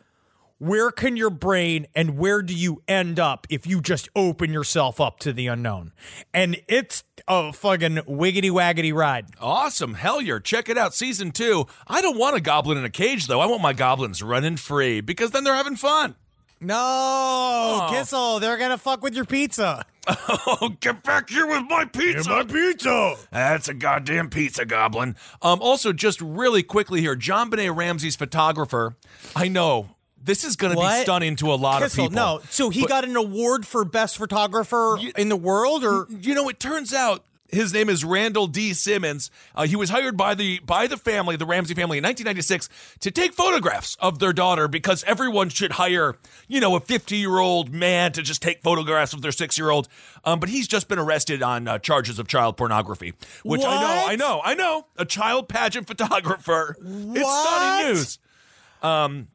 where can your brain and where do you end up if you just open yourself up to the unknown? And it's a fucking wiggity waggity ride. Awesome. Hell Hellier. Check it out. Season two. I don't want a goblin in a cage, though. I want my goblins running free because then they're having fun. No, Kissel, they're gonna fuck with your pizza. Oh, get back here with my pizza. my pizza. That's a goddamn pizza goblin. Um, also, just really quickly here, JonBenét Ramsey's photographer. I know this is going to be What? stunning to a lot Kissel, of people. no. So he But- got an award for best photographer in the world, or you know, it turns out his name is Randall D. Simons. Uh, he was hired by the by the family, the Ramsey family, in 1996 to take photographs of their daughter because everyone should hire, you know, a 50 year old man to just take photographs of their six year old. Um, but he's just been arrested on uh, charges of child pornography, which I know, What? I know, I know, a child pageant photographer. It's What? stunning news. Um,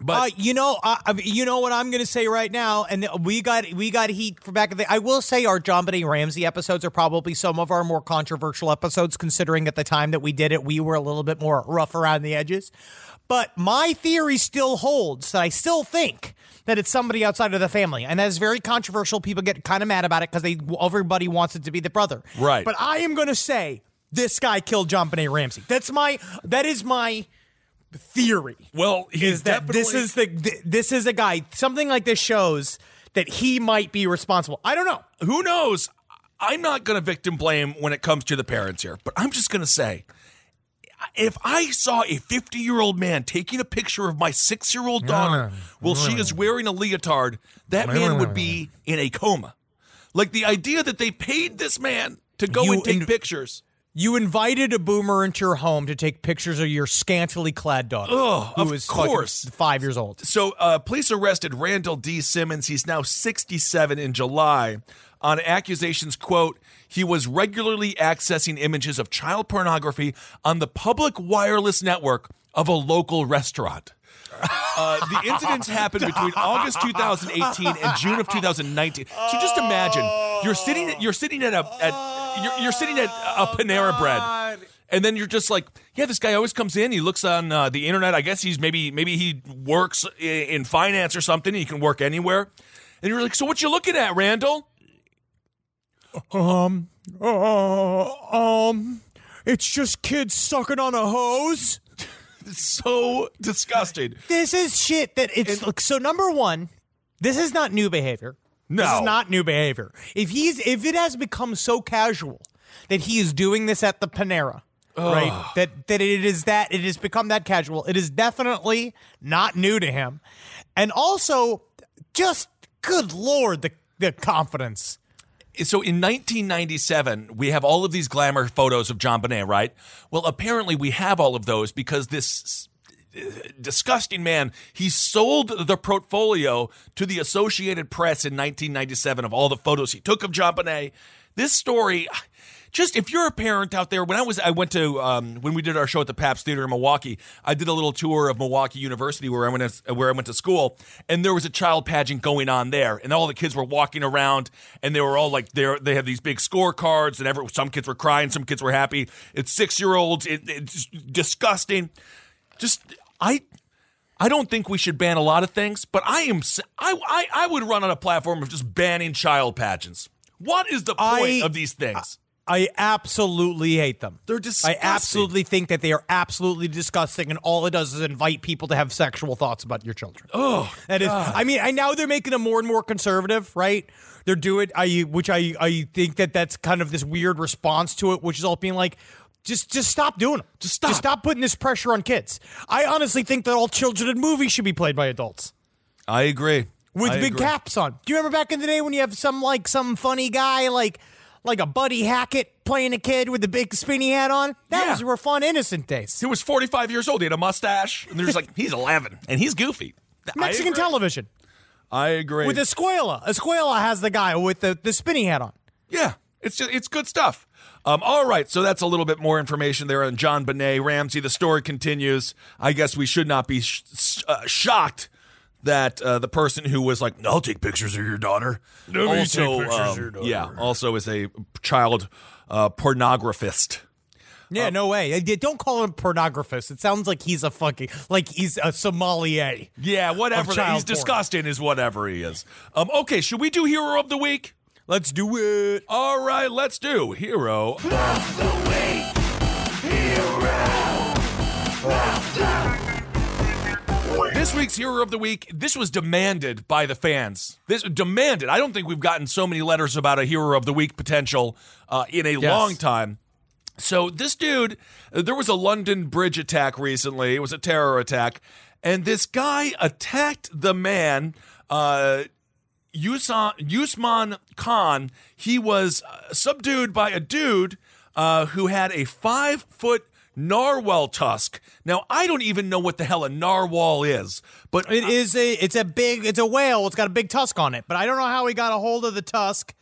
but Uh, you know, mean, you know what I'm going to say right now, and we got we got heat for back. Of the, I will say our JonBenét Ramsey episodes are probably some of our more controversial episodes, considering at the time that we did it, we were a little bit more rough around the edges. But my theory still holds that I still think that it's somebody outside of the family, and that is very controversial. People get kind of mad about it because they everybody wants it to be the brother, Right. But I am going to say this guy killed JonBenét Ramsey. That's my that is my theory well, he's is that this is the this is a guy something like this shows that he might be responsible. I don't know. who knows? I'm not going to victim blame when it comes to the parents here, but I'm just going to say if I saw a 50 year old man taking a picture of my six year old daughter while she is wearing a leotard, that man would be in a coma. Like the idea that they paid this man to go You and take in- pictures. You invited a boomer into your home to take pictures of your scantily clad daughter, Ugh, who of is course. five years old. So, uh, police arrested Randall D. Simons. He's now 67 in July on accusations, quote, he was regularly accessing images of child pornography on the public wireless network of a local restaurant. Uh, the incidents happened between August 2018 and June of 2019. So just imagine you're sitting you're sitting at a at you're, you're sitting at a Panera Bread. And then you're just like, yeah, this guy always comes in. He looks on uh, the internet. I guess he's maybe maybe he works i- in finance or something. He can work anywhere. And you're like, so what you looking at, Randall? Um, uh, um, it's just kids sucking on a hose. It's so disgusting. This is shit that it's like, so. Number one, this is not new behavior. This is not new behavior. If he's if it has become so casual that he is doing this at the Panera, right? That that it is that it has become that casual. It is definitely not new to him, and also just good lord, the the confidence. so in 1997, we have all of these glamour photos of JonBenét, right? Well, apparently we have all of those because this disgusting man, he sold the portfolio to the Associated Press in 1997 of all the photos he took of JonBenét. This story, just if you're a parent out there, when I was, I went to um, when we did our show at the Pabst Theater in Milwaukee. I did a little tour of Milwaukee University where I went to, where I went to school, and there was a child pageant going on there, and all the kids were walking around, and they were all like they they have these big scorecards, and every, some kids were crying, some kids were happy. It's six year olds. It, it's disgusting. Just I. I don't think we should ban a lot of things, but I am I, I, I would run on a platform of just banning child pageants. What is the point I- of these things? I absolutely hate them. They're disgusting. I absolutely think that they are absolutely disgusting, and all it does is invite people to have sexual thoughts about your children. Oh, That is, I mean, I now they're making them more and more conservative, right? They're doing, I, which I, I think that that's kind of this weird response to it, which is all being like, just, just stop doing them. Just stop. Just stop putting this pressure on kids. I honestly think that all children in movies should be played by adults I agree. with I big agree. caps on. Do you remember back in the day when you have some like some funny guy like like a Buddy Hackett playing a kid with the big spinny hat on? That Yeah. was were fun innocent days. He was 45 years old. He had a mustache, and they're just like, he's 11, and he's goofy. I Mexican agree. television I agree. with Escuela. Escuela has the guy with the, the spinny hat on. Yeah, it's just, it's good stuff. Um, all right, so that's a little bit more information there on JonBenét Ramsey. The story continues. I guess we should not be sh- sh- uh, shocked that uh, the person who was like, "I'll take pictures of your daughter," Let me also, take pictures of um, your daughter. yeah, also is a child uh, pornographist. Yeah, no way. Uh, Don't call him pornographist. It sounds like he's a fucking like he's a sommelier. Yeah, whatever. Child He's porn. disgusting, is whatever he is. Um, okay, should we do hero of the week? Let's do it. All right, let's do hero. This week's hero of the week, this was demanded by the fans. This demanded. I don't think we've gotten so many letters about a hero of the week potential uh, in a long time. So this dude, there was a London Bridge attack recently. It was a terror attack, and this guy attacked the man. Uh, Yusan, Usman Khan, he was uh, subdued by a dude uh, who had a five foot narwhal tusk. Now, I don't even know what the hell a narwhal is, but It is a it's a big it's a whale. It's got a big tusk on it, but I don't know how he got a hold of the tusk.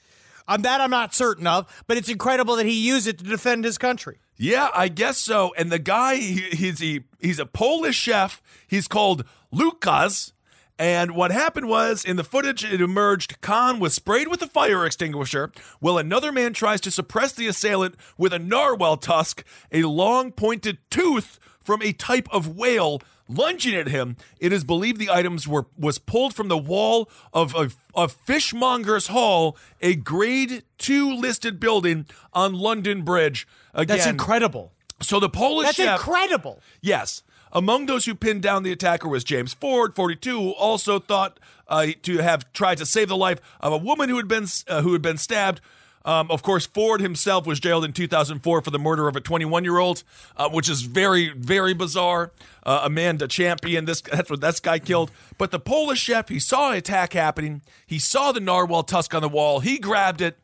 Um, that I'm not certain of, but it's incredible that he used it to defend his country. Yeah, I guess so. And the guy, he, he's a he's a Polish chef. He's called Lukas. And what happened was, in the footage, it emerged Khan was sprayed with a fire extinguisher, while another man tries to suppress the assailant with a narwhal tusk, a long pointed tooth from a type of whale lunging at him. It is believed the items were was pulled from the wall of a, of Fishmonger's Hall, a Grade Two listed building on London Bridge. Again, That's incredible. So the Polish That's chef, incredible. Yes. Among those who pinned down the attacker was James Ford, 42, who also thought uh, to have tried to save the life of a woman who had been uh, who had been stabbed. Um, of course, Ford himself was jailed in 2004 for the murder of a 21 year old, uh, which is very, very bizarre. Uh, Amanda Champion, this that's what this guy killed. But the Polish chef, he saw an attack happening. He saw the narwhal tusk on the wall. He grabbed it,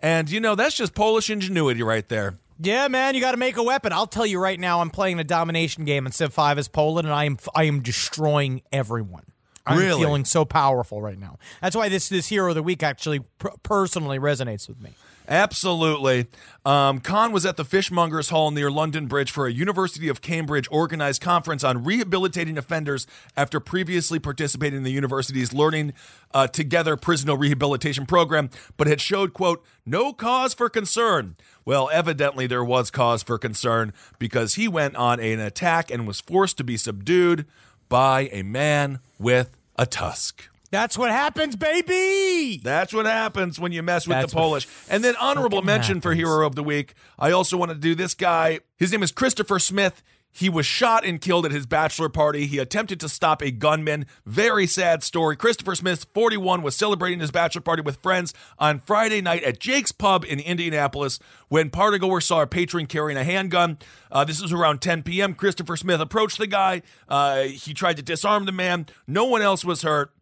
and you know that's just Polish ingenuity right there. Yeah, man, you got to make a weapon. I'll tell you right now, I'm playing a domination game in Civ 5 as Poland, and I am I am destroying everyone. I'm Really? feeling so powerful right now. That's why this this hero of the week actually per- personally resonates with me. Absolutely. Um, Khan was at the Fishmongers Hall near London Bridge for a University of Cambridge organized conference on rehabilitating offenders after previously participating in the university's Learning uh, Together Prisoner Rehabilitation Program, but had showed, quote, no cause for concern. Well, evidently there was cause for concern because he went on an attack and was forced to be subdued by a man with a tusk. That's what happens, baby. That's what happens when you mess with That's the Polish. And then honorable mention for hero of the week. I also want to do this guy. His name is Christopher Smith. He was shot and killed at his bachelor party. He attempted to stop a gunman. Very sad story. Christopher Smith, 41, was celebrating his bachelor party with friends on Friday night at Jake's Pub in Indianapolis when partygoers saw a patron carrying a handgun. Uh, this was around 10 p.m. Christopher Smith approached the guy. Uh, he tried to disarm the man. No one else was hurt.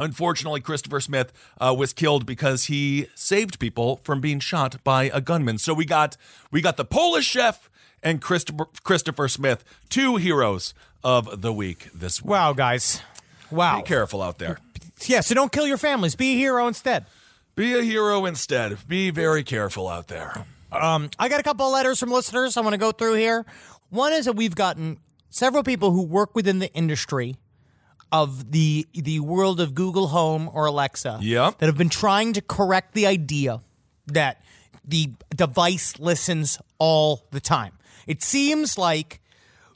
Unfortunately, Christopher Smith uh, was killed because he saved people from being shot by a gunman. So we got we got the Polish chef and Christopher Christopher Smith, two heroes of the week this week. Wow, guys. Wow. Be careful out there. Yeah, so don't kill your families. Be a hero instead. Be a hero instead. Be very careful out there. Um, I got a couple of letters from listeners I want to go through here. One is that we've gotten several people who work within the industry of the the world of Google Home or Alexa Yep. that have been trying to correct the idea that the device listens all the time. It seems like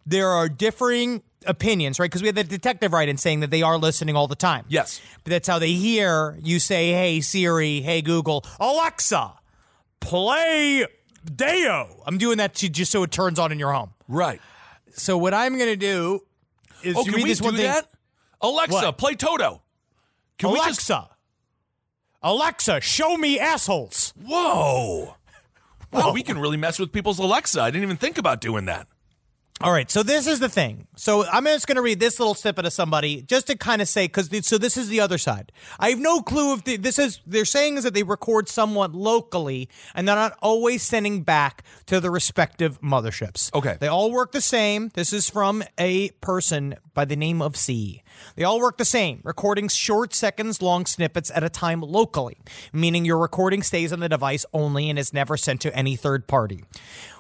there are differing opinions, right? Because we had the detective right in saying that they are listening all the time. Yes. But that's how they hear you say, hey, Siri, hey, Google, Alexa, play Deo. I'm doing that to just so it turns on in your home. Right. So what I'm going to do is Oh, can read we this do one thing. that? Alexa, What? play Toto. Can we Alexa, just Alexa, show me assholes. Whoa. Wow, we can really mess with people's Alexa. I didn't even think about doing that. All right, so this is the thing. So I'm just going to read this little snippet of somebody just to kind of say because so this is the other side. I have no clue if the, this is they're saying is that they record somewhat locally and they're not always sending back to the respective motherships. Okay. they all work the same. This is from a person by the name of C. They all work the same, recording short seconds long snippets at a time locally, meaning your recording stays on the device only and is never sent to any third party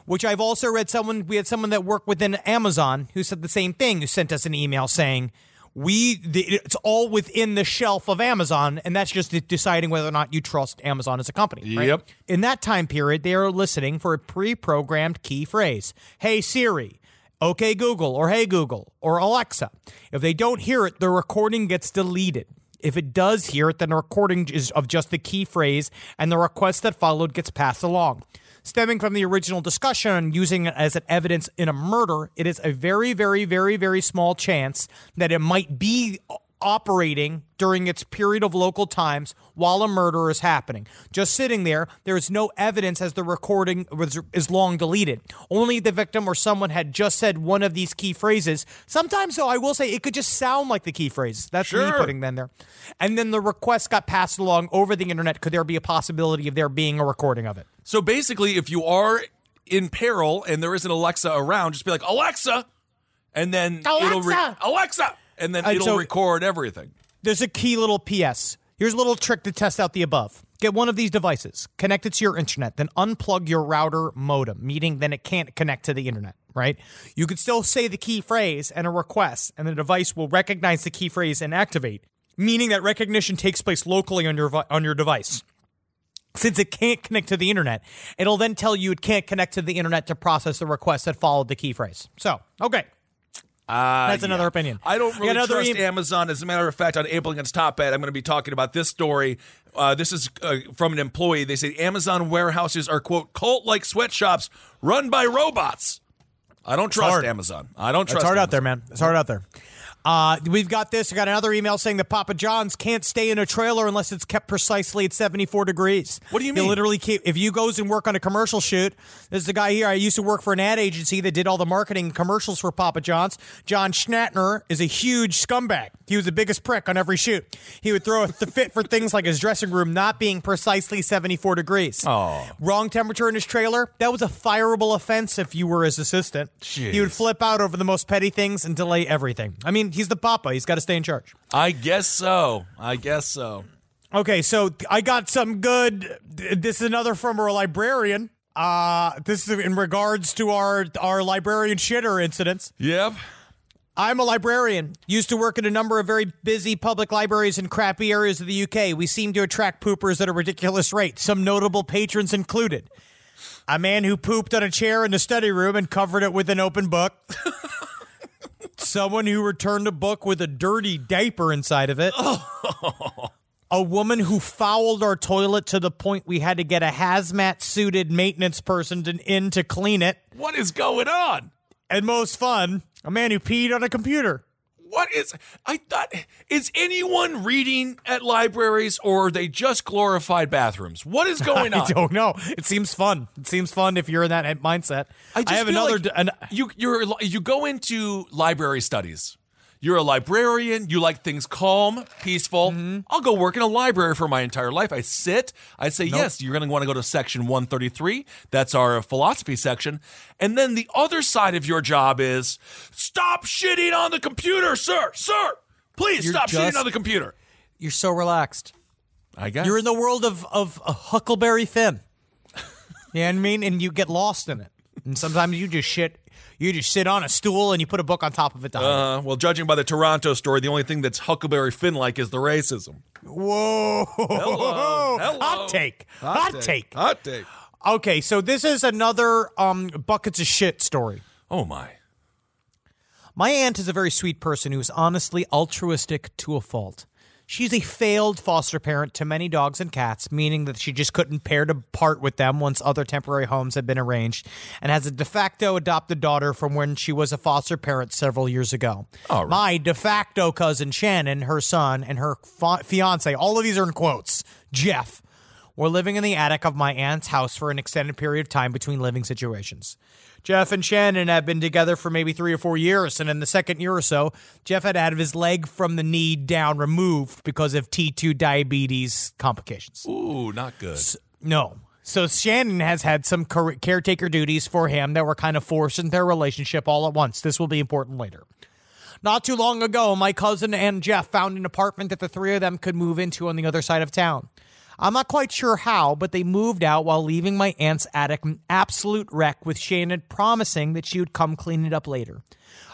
which I've also read someone we had someone that worked within Amazon who said the same thing who sent us an email saying we the, it's all within the shelf of Amazon and that's just deciding whether or not you trust Amazon as a company right? Yep. in that time period they are listening for a pre-programmed key phrase hey Siri okay Google or hey Google or Alexa if they don't hear it the recording gets deleted If it does hear it, then the recording is of just the key phrase and the request that followed gets passed along. Stemming from the original discussion on using it as an evidence in a murder, it is a very, very, very, very small chance that it might be operating during its period of local times while a murder is happening. Just sitting there, there is no evidence as the recording was, is long deleted. Only the victim or someone had just said one of these key phrases. Sometimes, though, I will say it could just sound like the key phrase. That's me putting them there. And then the request got passed along over the internet. Could there be a possibility of there being a recording of it? So basically, if you are in peril and there isn't Alexa around, just be like Alexa, and then it'll re- Alexa! And then it'll so- record everything. There's a key little PS. Here's a little trick to test out the above. Get one of these devices, connect it to your internet, then unplug your router modem, meaning then it can't connect to the internet, right? You could still say the key phrase and a request, and the device will recognize the key phrase and activate, meaning that recognition takes place locally on your on your device. Since it can't connect to the internet, it'll then tell you it can't connect to the internet to process the request that followed the key phrase. So, okay. Uh, That's another opinion. I don't really trust e- Amazon. As a matter of fact, on Able Against Top Ed, I'm going to be talking about this story. Uh, this is uh, from an employee. They say Amazon warehouses are, quote, cult like sweatshops run by robots. I don't trust hard. Amazon. I don't trust It's hard out there, man. It's hard out there. Uh, we've got this. I got another email saying that Papa John's can't stay in a trailer unless it's kept precisely at 74 degrees. What do you They mean? literally keep, if you goes and work on a commercial shoot, there's a guy here. I used to work for an ad agency that did all the marketing commercials for Papa John's. John Schnatter is a huge scumbag. He was the biggest prick on every shoot. He would throw a th- fit for things like his dressing room not being precisely 74 degrees. Oh. Wrong temperature in his trailer. That was a fireable offense if you were his assistant. He would flip out over the most petty things and delay everything. I mean, he's the papa. He's got to stay in charge. I guess so. I guess so. Okay, so I got some good. This is another from our librarian. Uh, this is in regards to our our librarian shitter incidents. Yep. I'm a librarian. Used to work in a number of very busy public libraries in crappy areas of the UK. We seem to attract poopers at a ridiculous rate, some notable patrons included. A man who pooped on a chair in the study room and covered it with an open book. Someone who returned a book with a dirty diaper inside of it. Oh. A woman who fouled our toilet to the point we had to get a hazmat suited maintenance person to, in to clean it. What is going on? And most fun, a man who peed on a computer. What is I thought is anyone reading at libraries or are they just glorified bathrooms? What is going on? I don't know. It seems fun. It seems fun if you're in that mindset. I just have another. like d- an, you you're you go into library studies. You're a librarian. You like things calm, peaceful. Mm-hmm. I'll go work in a library for my entire life. I sit. I say yes. You're going to want to go to section 133. That's our philosophy section. And then the other side of your job is stop shitting on the computer, sir, sir. Please You're stop shitting on the computer. you're so relaxed. I guess You're in the world of of a Huckleberry Finn. you know what I mean? And you get lost in it. And sometimes you just shit. You just sit on a stool and you put a book on top of it. To hide. Uh, well, judging by the Toronto story, the only thing that's Huckleberry Finn like is the racism. Whoa! Hello. Hello. Hot take. Hot, take. Hot take. Okay, so this is another um buckets of shit story. Oh my. My aunt is a very sweet person who is honestly altruistic to a fault. She's a failed foster parent to many dogs and cats, meaning that she just couldn't pair to part with them once other temporary homes had been arranged, and has a de facto adopted daughter from when she was a foster parent several years ago. Right. My de facto cousin Shannon, her son, and her fa- fiance, all of these are in quotes, Jeff, were living in the attic of my aunt's house for an extended period of time between living situations. Jeff and Shannon have been together for maybe three or four years, and in the second year or so, Jeff had had his leg from the knee down removed because of T2 diabetes complications. Ooh, not good. No. So Shannon has had some caretaker duties for him that were kind of forced in their relationship all at once. This will be important later. Not too long ago, my cousin and Jeff found an apartment that the three of them could move into on the other side of town. I'm not quite sure how, but they moved out while leaving my aunt's attic an absolute wreck with Shannon promising that she would come clean it up later.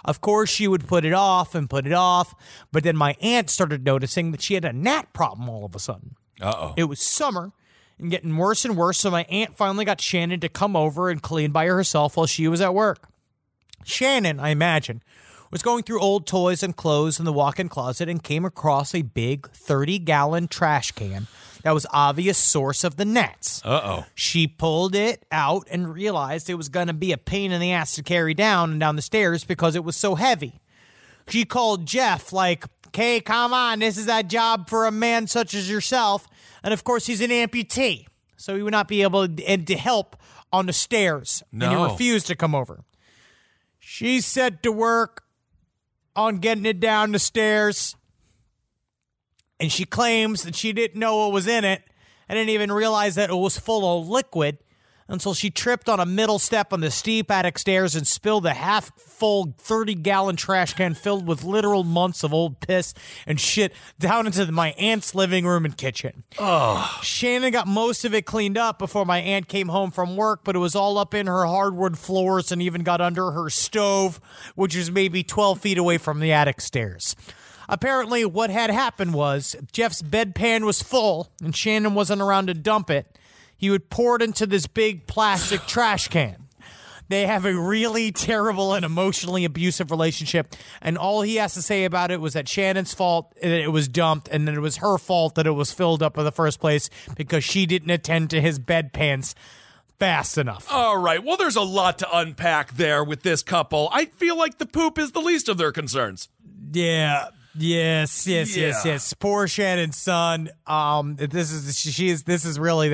Of course, she would put it off and put it off, but then my aunt started noticing that she had a gnat problem all of a sudden. Uh oh. It was summer and getting worse and worse, so my aunt finally got Shannon to come over and clean by herself while she was at work. Shannon, I imagine, was going through old toys and clothes in the walk-in closet and came across a big 30-gallon trash can that was obvious source of the nets. Uh-oh. She pulled it out and realized it was going to be a pain in the ass to carry down and down the stairs because it was so heavy. She called Jeff like, "Okay, come on, this is that job for a man such as yourself." And of course, he's an amputee, so he would not be able to, to help on the stairs. And he refused to come over. She set to work on getting it down the stairs. And she claims that she didn't know what was in it and didn't even realize that it was full of liquid until she tripped on a middle step on the steep attic stairs and spilled a half full 30 gallon trash can filled with literal months of old piss and shit down into my aunt's living room and kitchen. Oh. Shannon got most of it cleaned up before my aunt came home from work, but it was all up in her hardwood floors and even got under her stove, which is maybe 12 feet away from the attic stairs. Apparently, what had happened was Jeff's bedpan was full and Shannon wasn't around to dump it. He would pour it into this big plastic trash can. They have a really terrible and emotionally abusive relationship, and all he has to say about it was that Shannon's fault that it was dumped, and that it was her fault that it was filled up in the first place because she didn't attend to his bedpans fast enough. All right. Well, there's a lot to unpack there with this couple. I feel like the poop is the least of their concerns. Yeah. Yes, yes, yes, Yeah. yes. Poor Shannon's son. Um, this is she is this is really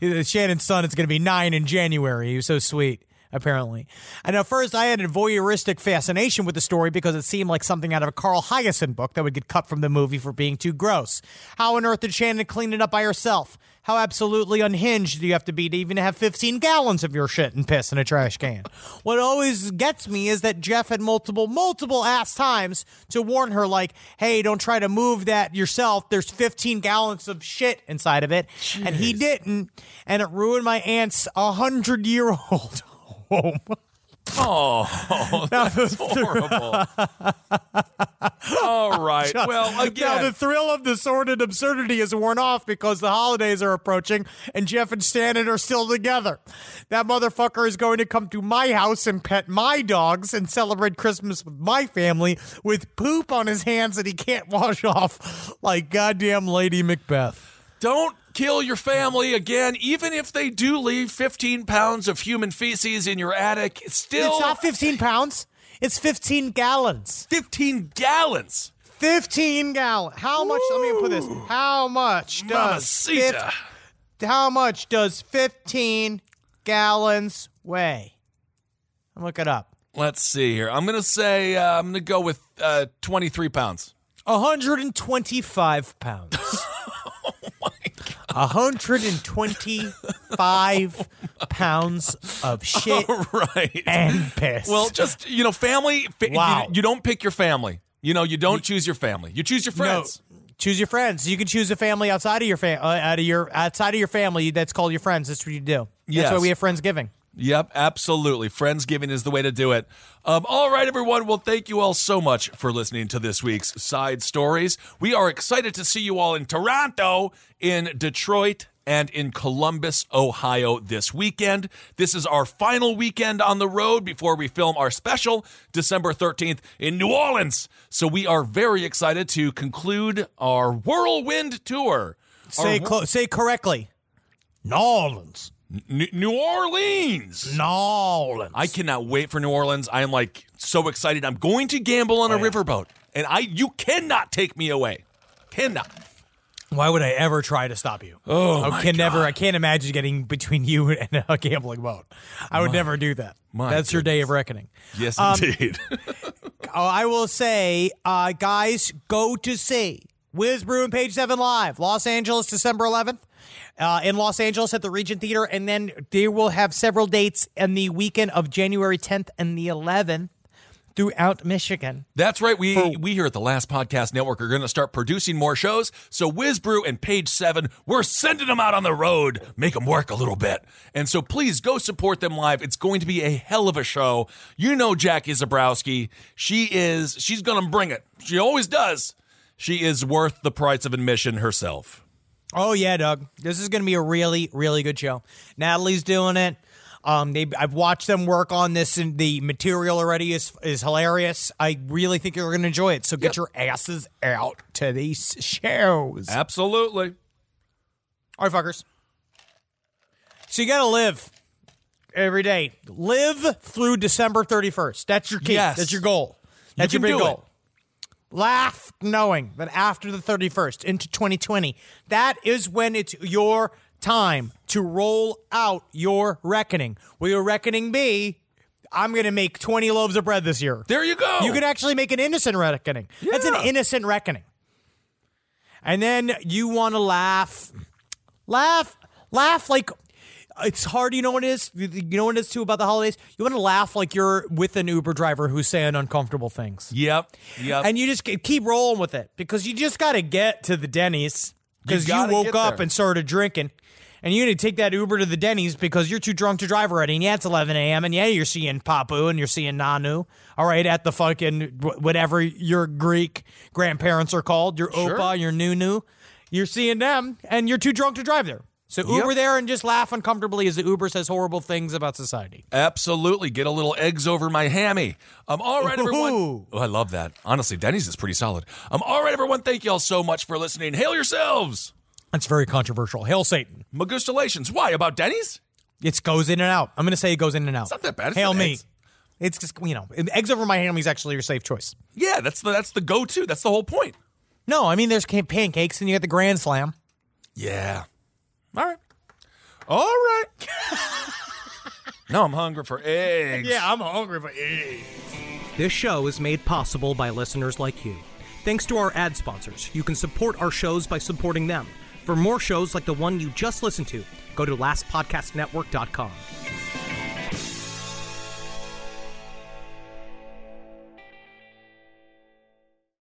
the Shannon's son. is going to be nine in January. He was so sweet. Apparently, and at first I had a voyeuristic fascination with the story because it seemed like something out of a Carl Hiaasen book that would get cut from the movie for being too gross. How on earth did Shannon clean it up by herself? How absolutely unhinged do you have to be to even have 15 gallons of your shit and piss in a trash can? What always gets me is that Jeff had multiple, multiple ass times to warn her, like, hey, don't try to move that yourself. There's 15 gallons of shit inside of it. And he didn't. And it ruined my aunt's 100 year old home. Oh, that's horrible. All right. Well, Now, again, the thrill of the sordid absurdity is worn off because the holidays are approaching and Jeff and Shannon are still together. That motherfucker is going to come to my house and pet my dogs and celebrate Christmas with my family with poop on his hands that he can't wash off like goddamn Lady Macbeth. Don't kill your family again, even if they do leave 15 pounds of human feces in your attic. It's still It's not 15 pounds, it's 15 gallons. 15 gallons. 15 gallons. How much? Let me put this. How much does Mamacita. How much does 15 gallons weigh? Look it up. Let's see here. I'm going to say, uh, I'm going to go with uh, 23 pounds. 125 pounds. oh 125 pounds of shit right. and piss. Well, just, you know, family, fa- you- Wow. you, don't pick your family. You know, you don't choose your family. You choose your friends. No, choose your friends. You can choose a family outside of your fam- uh, out of your outside of your family that's called your friends. That's what you do. Yes. That's why we have Friendsgiving. Yep, absolutely. Friendsgiving is the way to do it. Um, all right, everyone. Well, thank you all so much for listening to this week's Side Stories. We are excited to see you all in Toronto, in Detroit, and in Columbus, Ohio this weekend. This is our final weekend on the road before we film our special December 13th in New Orleans. So we are very excited to conclude our whirlwind tour. Say Our- clo- say correctly. New Orleans. N- New Orleans. New Orleans. I cannot wait for New Orleans. I am like so excited. I'm going to gamble on a riverboat, and I you cannot take me away. Cannot. Why would I ever try to stop you? Oh, I my can never. I can't imagine getting between you and a gambling boat. I would never do that. my That's your day of reckoning. Yes, Um, indeed. Oh, I will say, uh, guys, go to see Wiz Brew and Page Seven Live, Los Angeles, December 11th. Uh, in Los Angeles at the Regent Theater, and then they will have several dates in the weekend of January 10th and the 11th throughout Michigan. That's right. We we here at the Last Podcast Network are going to start producing more shows. So Whizbrew and Page Seven, we're sending them out on the road, make them work a little bit. And so please go support them live. It's going to be a hell of a show. You know Jackie Zebrowski. She is. She's going to bring it. She always does. She is worth the price of admission herself. Oh yeah, Doug. This is going to be a really, really good show. Natalie's doing it. Um, they I've watched them work on this, and the material already is is hilarious. I really think you're going to enjoy it. So get your asses out to these shows. Absolutely. All right, fuckers. So you got to live every day. Live through December 31st. That's your key. Yes. That's your goal. That's You your big goal. it. Laugh knowing that after the 31st into 2020, that is when it's your time to roll out your reckoning. Will your reckoning be? I'm going to make 20 loaves of bread this year. There you go. You can actually make an innocent reckoning. That's an innocent reckoning. And then you want to laugh. Laugh. Laugh like it's hard. You know what it is? You you know what it is too about the holidays? You want to laugh like you're with an Uber driver who's saying uncomfortable things. Yep. Yep. And you just keep rolling with it because you just got to get to the Denny's because you, gotta woke up and started drinking. And you need to take that Uber to the Denny's because you're too drunk to drive already. And yeah, it's 11 a.m. And yeah, you're seeing Papu and you're seeing Nanu. All right, at the fucking whatever your Greek grandparents are called, your Opa, your Nunu. You're seeing them and you're too drunk to drive there. So Uber there and just laugh uncomfortably as the Uber says horrible things about society. Absolutely. Get a little eggs over my hammy. Um, all right, everyone. Ooh. Oh, I love that. Honestly, Denny's is pretty solid. Um, all right, everyone. Thank y'all so much for listening. Hail yourselves. That's very controversial. Hail Satan. Magustalations. Why? About Denny's? It goes in and out. I'm going to say it goes in and out. It's not that bad. It's Hail me. eggs. It's just, you know, eggs over my hammy is actually your safe choice. Yeah, that's the that's the go-to. That's the whole point. No, I mean, there's pancakes and you got the Grand Slam. Yeah. All right. All right. no, I'm hungry for eggs. Yeah, I'm hungry for eggs. This show is made possible by listeners like you. Thanks to our ad sponsors, you can support our shows by supporting them. For more shows like the one you just listened to, go to lastpodcastnetwork.com.